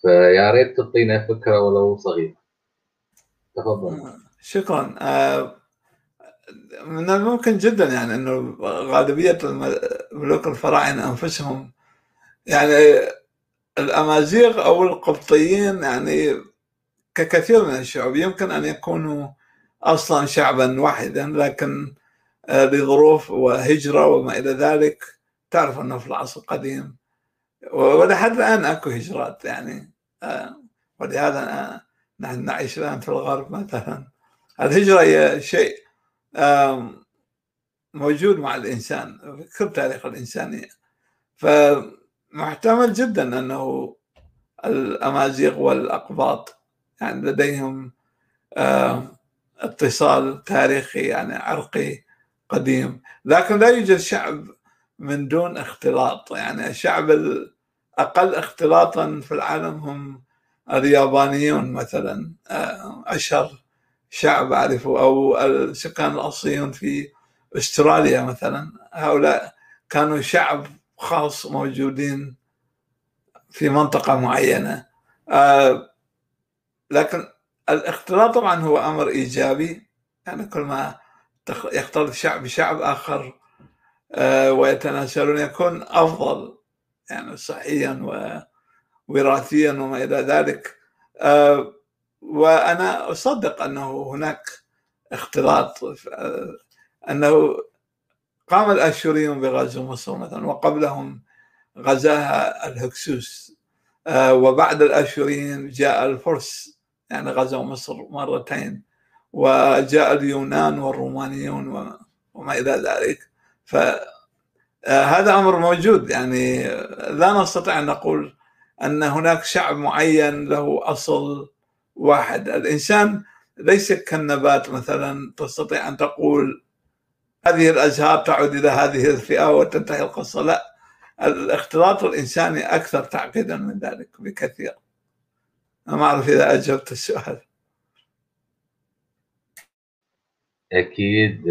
S1: فيا ريت تعطينا فكرة ولو صغيرة. تفضل.
S2: شكرا. آه، من الممكن جدا يعني إنه غالبية ملوك الفراعنة أنفسهم يعني الأمازيغ أو القبطيين يعني ككثير من الشعوب يمكن أن يكونوا أصلا شعبا واحدا لكن آه، لظروف وهجرة وما إلى ذلك تعرف أنه في العصر القديم. ولحد الآن أكو هجرات يعني ولهذا نحن نعيش الآن في الغرب مثلا. الهجرة هي شيء موجود مع الإنسان في كل تاريخ الإنسانية فمحتمل جدا أنه الأمازيغ والأقباط يعني لديهم اتصال تاريخي يعني عرقي قديم. لكن لا يوجد شعب من دون اختلاط. يعني الشعب أقل اختلاطا في العالم هم اليابانيون مثلا. آه، أشهر شعب أعرفه أو السكان الأصليون في أستراليا مثلا. هؤلاء كانوا شعب خاص موجودين في منطقة معينة. آه، لكن الاختلاط طبعا هو أمر إيجابي يعني كل ما يختلط شعب بشعب آخر آه، ويتناسلون يكون أفضل يعني صحيا ووراثيا وما إلى ذلك. آه، وأنا أصدق أنه هناك اختلاط أنه قام الآشوريون بغزو مصر مثلا وقبلهم غزاها الهكسوس آه، وبعد الآشوريين جاء الفرس. يعني غزوا مصر مرتين وجاء اليونان والرومانيون وما إلى ذلك. فهذا آه، أمر موجود. يعني لا نستطيع أن نقول أن هناك شعب معين له أصل واحد. الإنسان ليس كالنبات مثلا تستطيع أن تقول هذه الأزهار تعود إلى هذه الفئة وتنتهي القصة. لا الاختلاط الإنساني أكثر تعقيدا من ذلك بكثير. ما أعرف إذا أجبت السؤال.
S1: أكيد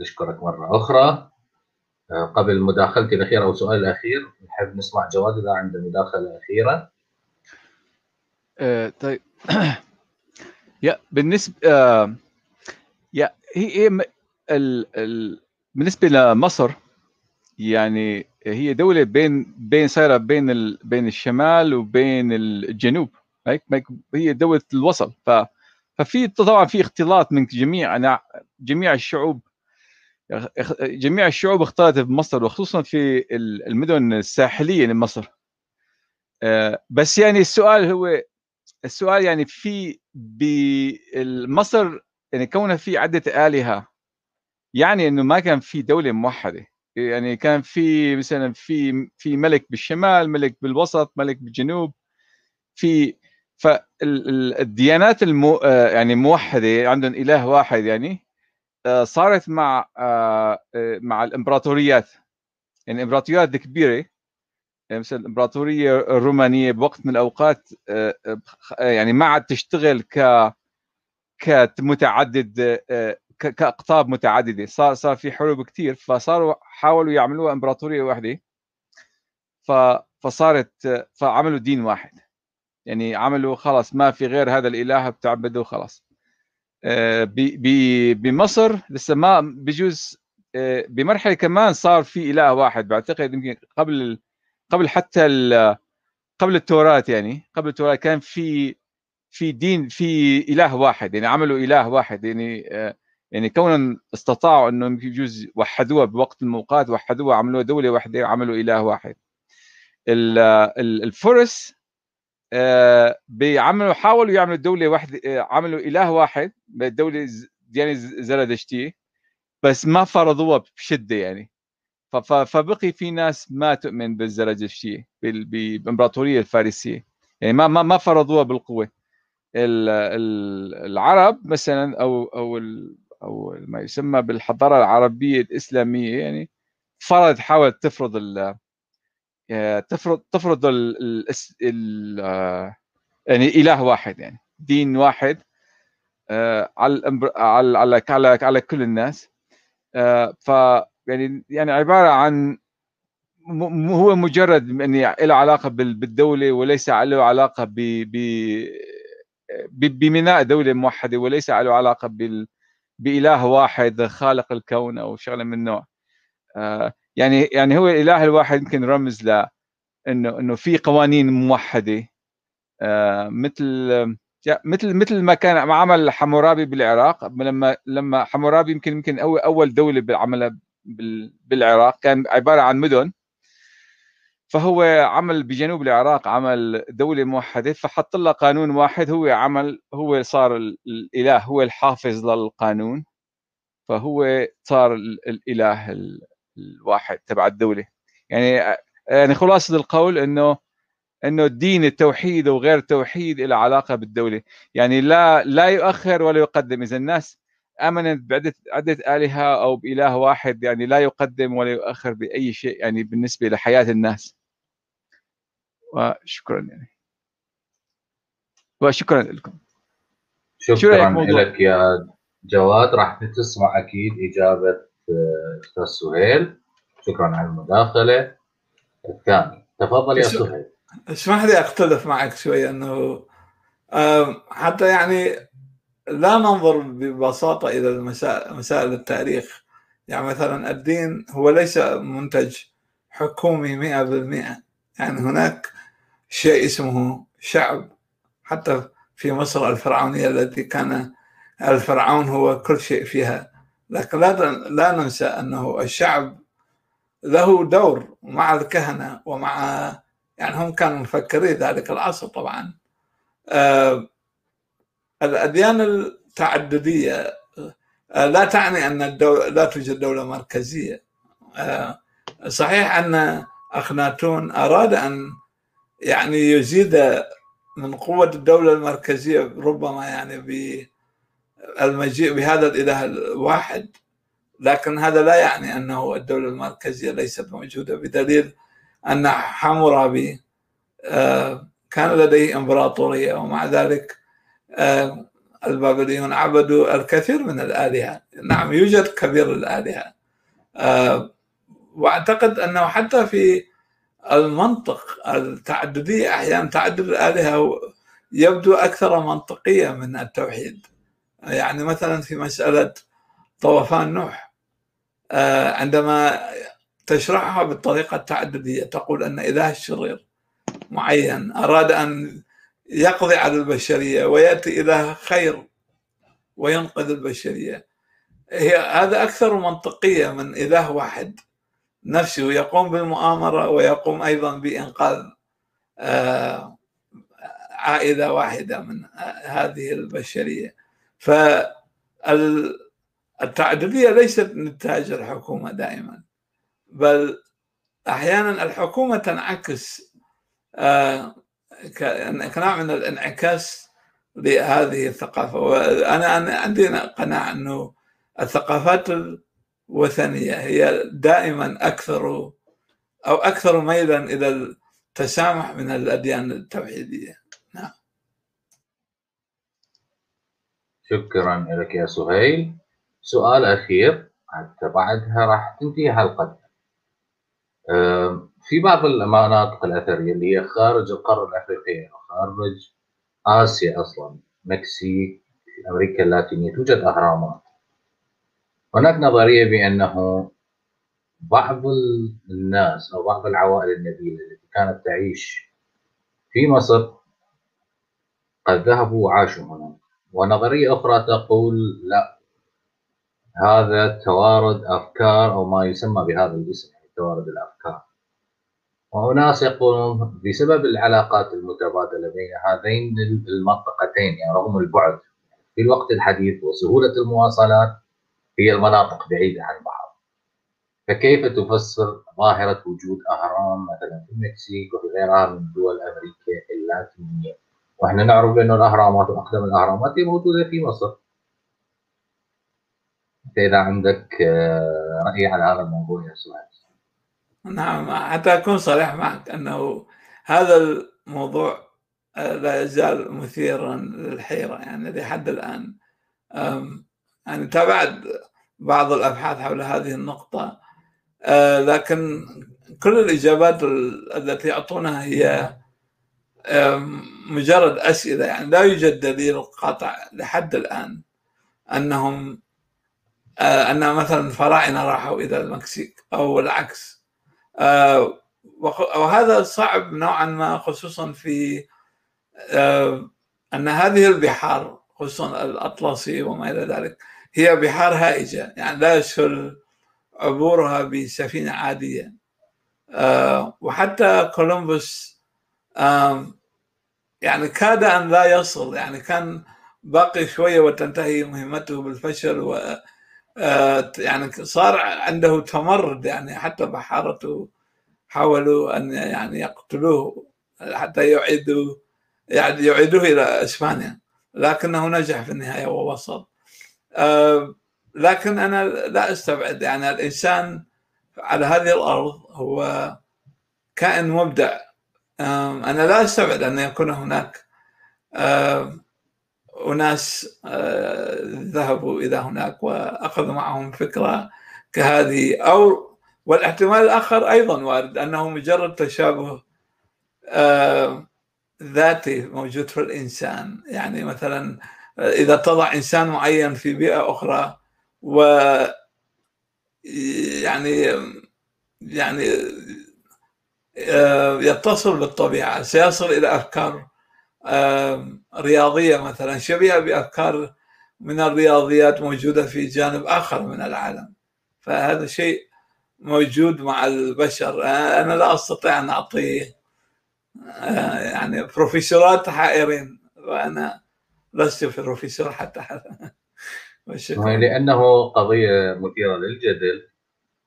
S1: نشكرك مرة أخرى. قبل مداخلتي الأخيرة أو سؤالي الأخير نحب نسمع جواد إذا عنده مداخلة أخيرة.
S4: أه طيب. يا بالنسبة آه يا هي ال ال بالنسبة لمصر يعني هي دولة بين بين صايرة بين ال بين الشمال وبين الجنوب. هي دوله الوسط ف ففي طبعا في اختلاط من جميع أنا جميع الشعوب. جميع الشعوب اختلطت بمصر وخصوصا في المدن الساحلية لمصر. آه، بس يعني السؤال هو السؤال يعني في بمصر يعني كونها في عدة آلهة يعني إنه ما كان في دولة موحدة. يعني كان في مثلا في في ملك بالشمال ملك بالوسط ملك بالجنوب. في فالديانات المو آه، يعني موحدة عندهم إله واحد يعني آه، صارت مع آه، مع الإمبراطوريات. يعني الامبراطوريات الكبيره يعني مثل الإمبراطورية الرومانية بوقت من الأوقات يعني ما عاد تشتغل ك كمتعدد كأقطاب متعددة. صار صار في حروب كثير فصاروا حاولوا يعملوها إمبراطورية واحدة فصارت فعملوا دين واحد. يعني عملوا خلاص ما في غير هذا الإله بتعبده خلاص. آه، بمصر لسه ما بجوز آه، بمرحلة كمان صار في إله واحد بعتقد يمكن قبل قبل حتى قبل التوراة يعني قبل التوراة كان في في دين في إله واحد يعني عملوا إله واحد يعني آه، يعني كون استطاعوا انهم يجوز وحدوها بوقت الموقات وحدوها عملوها دولة واحدة عملوا إله واحد. الفرس بيعملوا حاولوا يعملوا دولة واحدة آه، عملوا إله واحد بالدولة ديانه زرادشتيه بس ما فرضوها بشدة يعني. فبقي في ناس ما تؤمن بالزرادشتيه بالامبراطوريه الفارسية. يعني ما ما ما فرضوها بالقوة. العرب مثلا أو أو أو ما يسمى بالحضارة العربية الإسلامية يعني فرض حاولت تفرض آه، تفرض تفرض ال ال آه، يعني إله واحد يعني دين واحد آه، على على على على, كل الناس. ف يعني يعني عبارة عن هو مجرد يعني له علاقة بالدولة وليس له علاقة ب ببناء دولة موحدة وليس له علاقة بال بإله واحد خالق الكون أو شغلة من آه، يعني يعني هو الاله الواحد يمكن رمز ل إنه إنه في قوانين موحدة آه، مثل مثل مثل ما كان عمل حمورابي بالعراق لما لما حمورابي يمكن يمكن اول أول دولة عملها بالعراق كان عبارة عن مدن. فهو عمل بجنوب العراق عمل دولة موحدة فحط لها قانون واحد هو عمل هو صار الإله هو الحافظ للقانون. فهو صار الإله الواحد تبع الدولة. يعني يعني خلاصه القول إنه إنه الدين التوحيد وغير التوحيد له علاقة بالدولة. يعني لا لا يؤخر ولا يقدم. إذا الناس آمنت بعدة عدة آلهة أو بإله واحد يعني لا يقدم ولا يؤخر بأي شيء يعني بالنسبة لحياة الناس. وشكرا يعني. وشكرا لكم.
S1: شكرا لك يا جواد. راح تسمع أكيد إجابة أستاذ سهيل. شكرا على المداخلة. الثاني تفضل يا سهيل.
S2: اسمح لي أختلف معك شوي؟ إنه حتى يعني لا ننظر ببساطة إلى المسائل مسائل التاريخ. يعني مثلا الدين هو ليس منتج حكومي 100% يعني هناك شيء اسمه شعب. حتى في مصر الفرعونية التي كان الفرعون هو كل شيء فيها. لكن لا لا ننسى أنه الشعب له دور مع الكهنة ومع يعني هم كانوا مفكرين ذلك العصر طبعا. آه، الأديان التعددية آه، لا تعني أن الدولة لا توجد دولة مركزية. آه، صحيح أن أخناتون أراد أن يعني يزيد من قوة الدولة المركزية ربما يعني بالمجيء بهذا الإله الواحد لكن هذا لا يعني أنه الدولة المركزية ليست موجودة بدليل أن حمورابي آه، كان لديه إمبراطورية ومع ذلك آه، البابليون عبدوا الكثير من الآلهة. نعم يوجد كبير الآلهة. آه، وأعتقد أنه حتى في المنطق التعددية أحيانا تعدد الآلهة يبدو أكثر منطقية من التوحيد. يعني مثلا في مسألة طوفان نوح آه، عندما تشرحها بالطريقة التعددية تقول أن إله الشرير معين أراد أن يقضي على البشرية ويأتي إله خير وينقذ البشرية هي هذا أكثر منطقية من إله واحد نفسه يقوم بالمؤامرة ويقوم أيضا بإنقاذ آه، عائلة واحدة من هذه البشرية. فالتعددية ليست نتاج الحكومة دائما بل أحيانا الحكومة تنعكس آه، كنوع من الانعكاس لهذه الثقافة. وأنا أنا عندي قناعة أنه الثقافات الوثنية هي دائما أكثر أو أكثر ميلا إلى التسامح من الأديان التوحيدية.
S1: شكرا لك يا سهيل. سؤال أخير حتى بعدها راح تنتهي حلقتنا. في بعض المناطق الأثرية اللي هي خارج القارة الأفريقية وخارج آسيا أصلا مكسيك أمريكا اللاتينية توجد أهرامات. هناك نظرية بأنه بعض الناس أو بعض العوائل النبيلة التي كانت تعيش في مصر قد ذهبوا وعاشوا هناك. ونظرية أخرى تقول لا هذا توارد أفكار أو ما يسمى بهذا الاسم يعني توارد الأفكار. وناس يقولون بسبب العلاقات المتبادلة بين هذين المنطقتين يعني رغم البعد في الوقت الحديث وسهولة المواصلات هي المناطق بعيدة عن بعض. فكيف تفسر ظاهرة وجود أهرام مثلا في المكسيك وفي غيرها من دول أمريكا اللاتينية؟ وإحنا نعرف بأن الأهرامات وأقدم الأهرامات هي موجودة في مصر. فإذا عندك آه، رأي على هذا الموضوع يا سؤال
S2: نعم حتى أكون صريح معك أنه هذا الموضوع آه، لا يزال مثيرا للحيرة. يعني لحد الآن يعني تابعت بعض الأبحاث حول هذه النقطة آه، لكن كل الإجابات ال- التي يعطونها هي مجرد أسئلة يعني لا يوجد دليل قاطع لحد الآن أنهم آه، أن مثلا الفراعنة راحوا إلى المكسيك أو العكس. آه، وهذا صعب نوعا ما خصوصا في آه، أن هذه البحار خصوصا الأطلسي وما إلى ذلك هي بحار هائجة يعني لا يسهل عبورها بسفينة عادية. آه، وحتى كولومبوس يعني كاد أن لا يصل يعني كان باقي شوية وتنتهي مهمته بالفشل و آه، يعني صار عنده تمرد يعني حتى بحارته حاولوا أن يعني يقتلوه حتى يعيدوا يعني يعيدوه إلى إسبانيا لكنه نجح في النهاية ووصل. لكن أنا لا أستبعد يعني الإنسان على هذه الأرض هو كائن مبدع. أنا لا أستبعد أن يكون هناك أناس آه، ذهبوا إلى هناك وأخذوا معهم فكرة كهذه أو والاحتمال الآخر أيضا وارد أنه مجرد تشابه آه، ذاتي موجود في الإنسان. يعني مثلا إذا تضع إنسان معين في بيئة أخرى و يعني يعني آه، يتصل بالطبيعة سيصل إلى أفكار آه، رياضية مثلا. شبيهه بأفكار من الرياضيات موجودة في جانب آخر من العالم. فهذا شيء موجود مع البشر. أنا لا أستطيع أن أعطي آه، يعني بروفيسورات حائرين. وأنا لست بروفيسور حتى
S1: والشكرا لأنه قضية مثيرة للجدل.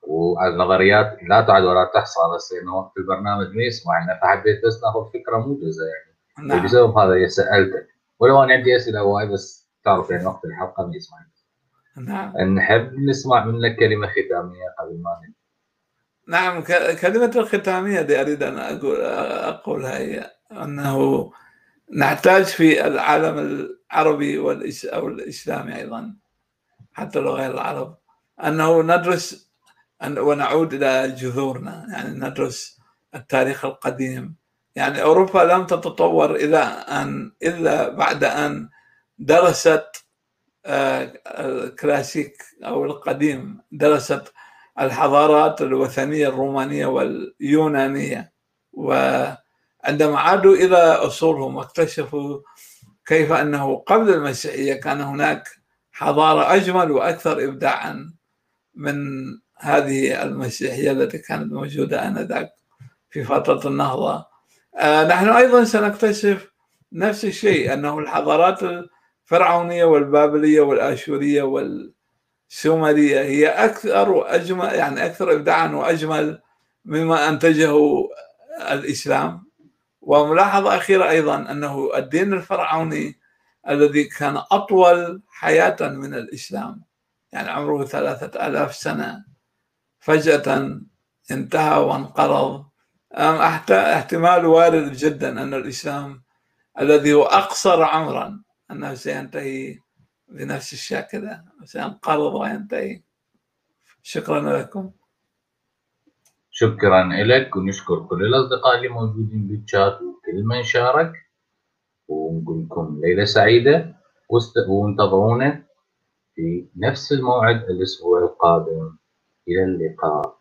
S1: والنظريات لا تعد ولا تحصى بس إنه وقت البرنامج ما يسمعنا فحبيت بس ناخذ فكرة موجزه يعني. نعم. بسبب هذا سألتك. ولو أنا عندي أسئلة هواي بس تعرف يعني وقت الحلقة ما يسمعنا نعم. نحب نسمع منك كلمة ختامية قبل ما
S2: نعم كلمة الختامية التي أريد أن أقول أقولها هي أنه نحتاج في العالم العربي أو الإسلامي أيضا حتى لو غير العرب أنه ندرس ونعود إلى جذورنا يعني ندرس التاريخ القديم. يعني أوروبا لم تتطور إلى أن إلا بعد أن درست آه، الكلاسيك أو القديم درست الحضارات الوثنية الرومانية واليونانية. وعندما عادوا إلى أصولهم واكتشفوا كيف أنه قبل المسيحية كان هناك حضارة أجمل وأكثر إبداعا من هذه المسيحية التي كانت موجودة آنذاك في فترة النهضة. آه، نحن أيضا سنكتشف نفس الشيء أنه الحضارات الفرعونية والبابلية والآشورية وال السومرية هي أكثر وأجمل يعني أكثر إبداعا وأجمل مما أنتجه الإسلام. وملاحظة أخيرة أيضا أنه الدين الفرعوني الذي كان أطول حياة من الإسلام يعني عمره ثلاثة آلاف سنة. فجأة انتهى وانقرض. احتمال وارد جدا أن الإسلام الذي هو أقصر عمرا أنه سينتهي بنفس الشكل سينقرض وينتهي. شكرا لكم.
S1: شكرا لك ونشكر كل الأصدقاء اللي موجودين بالشات وكل من شارك. ونقول لكم ليلة سعيدة وانتظرونا في نفس الموعد الأسبوع القادم. إلى اللقاء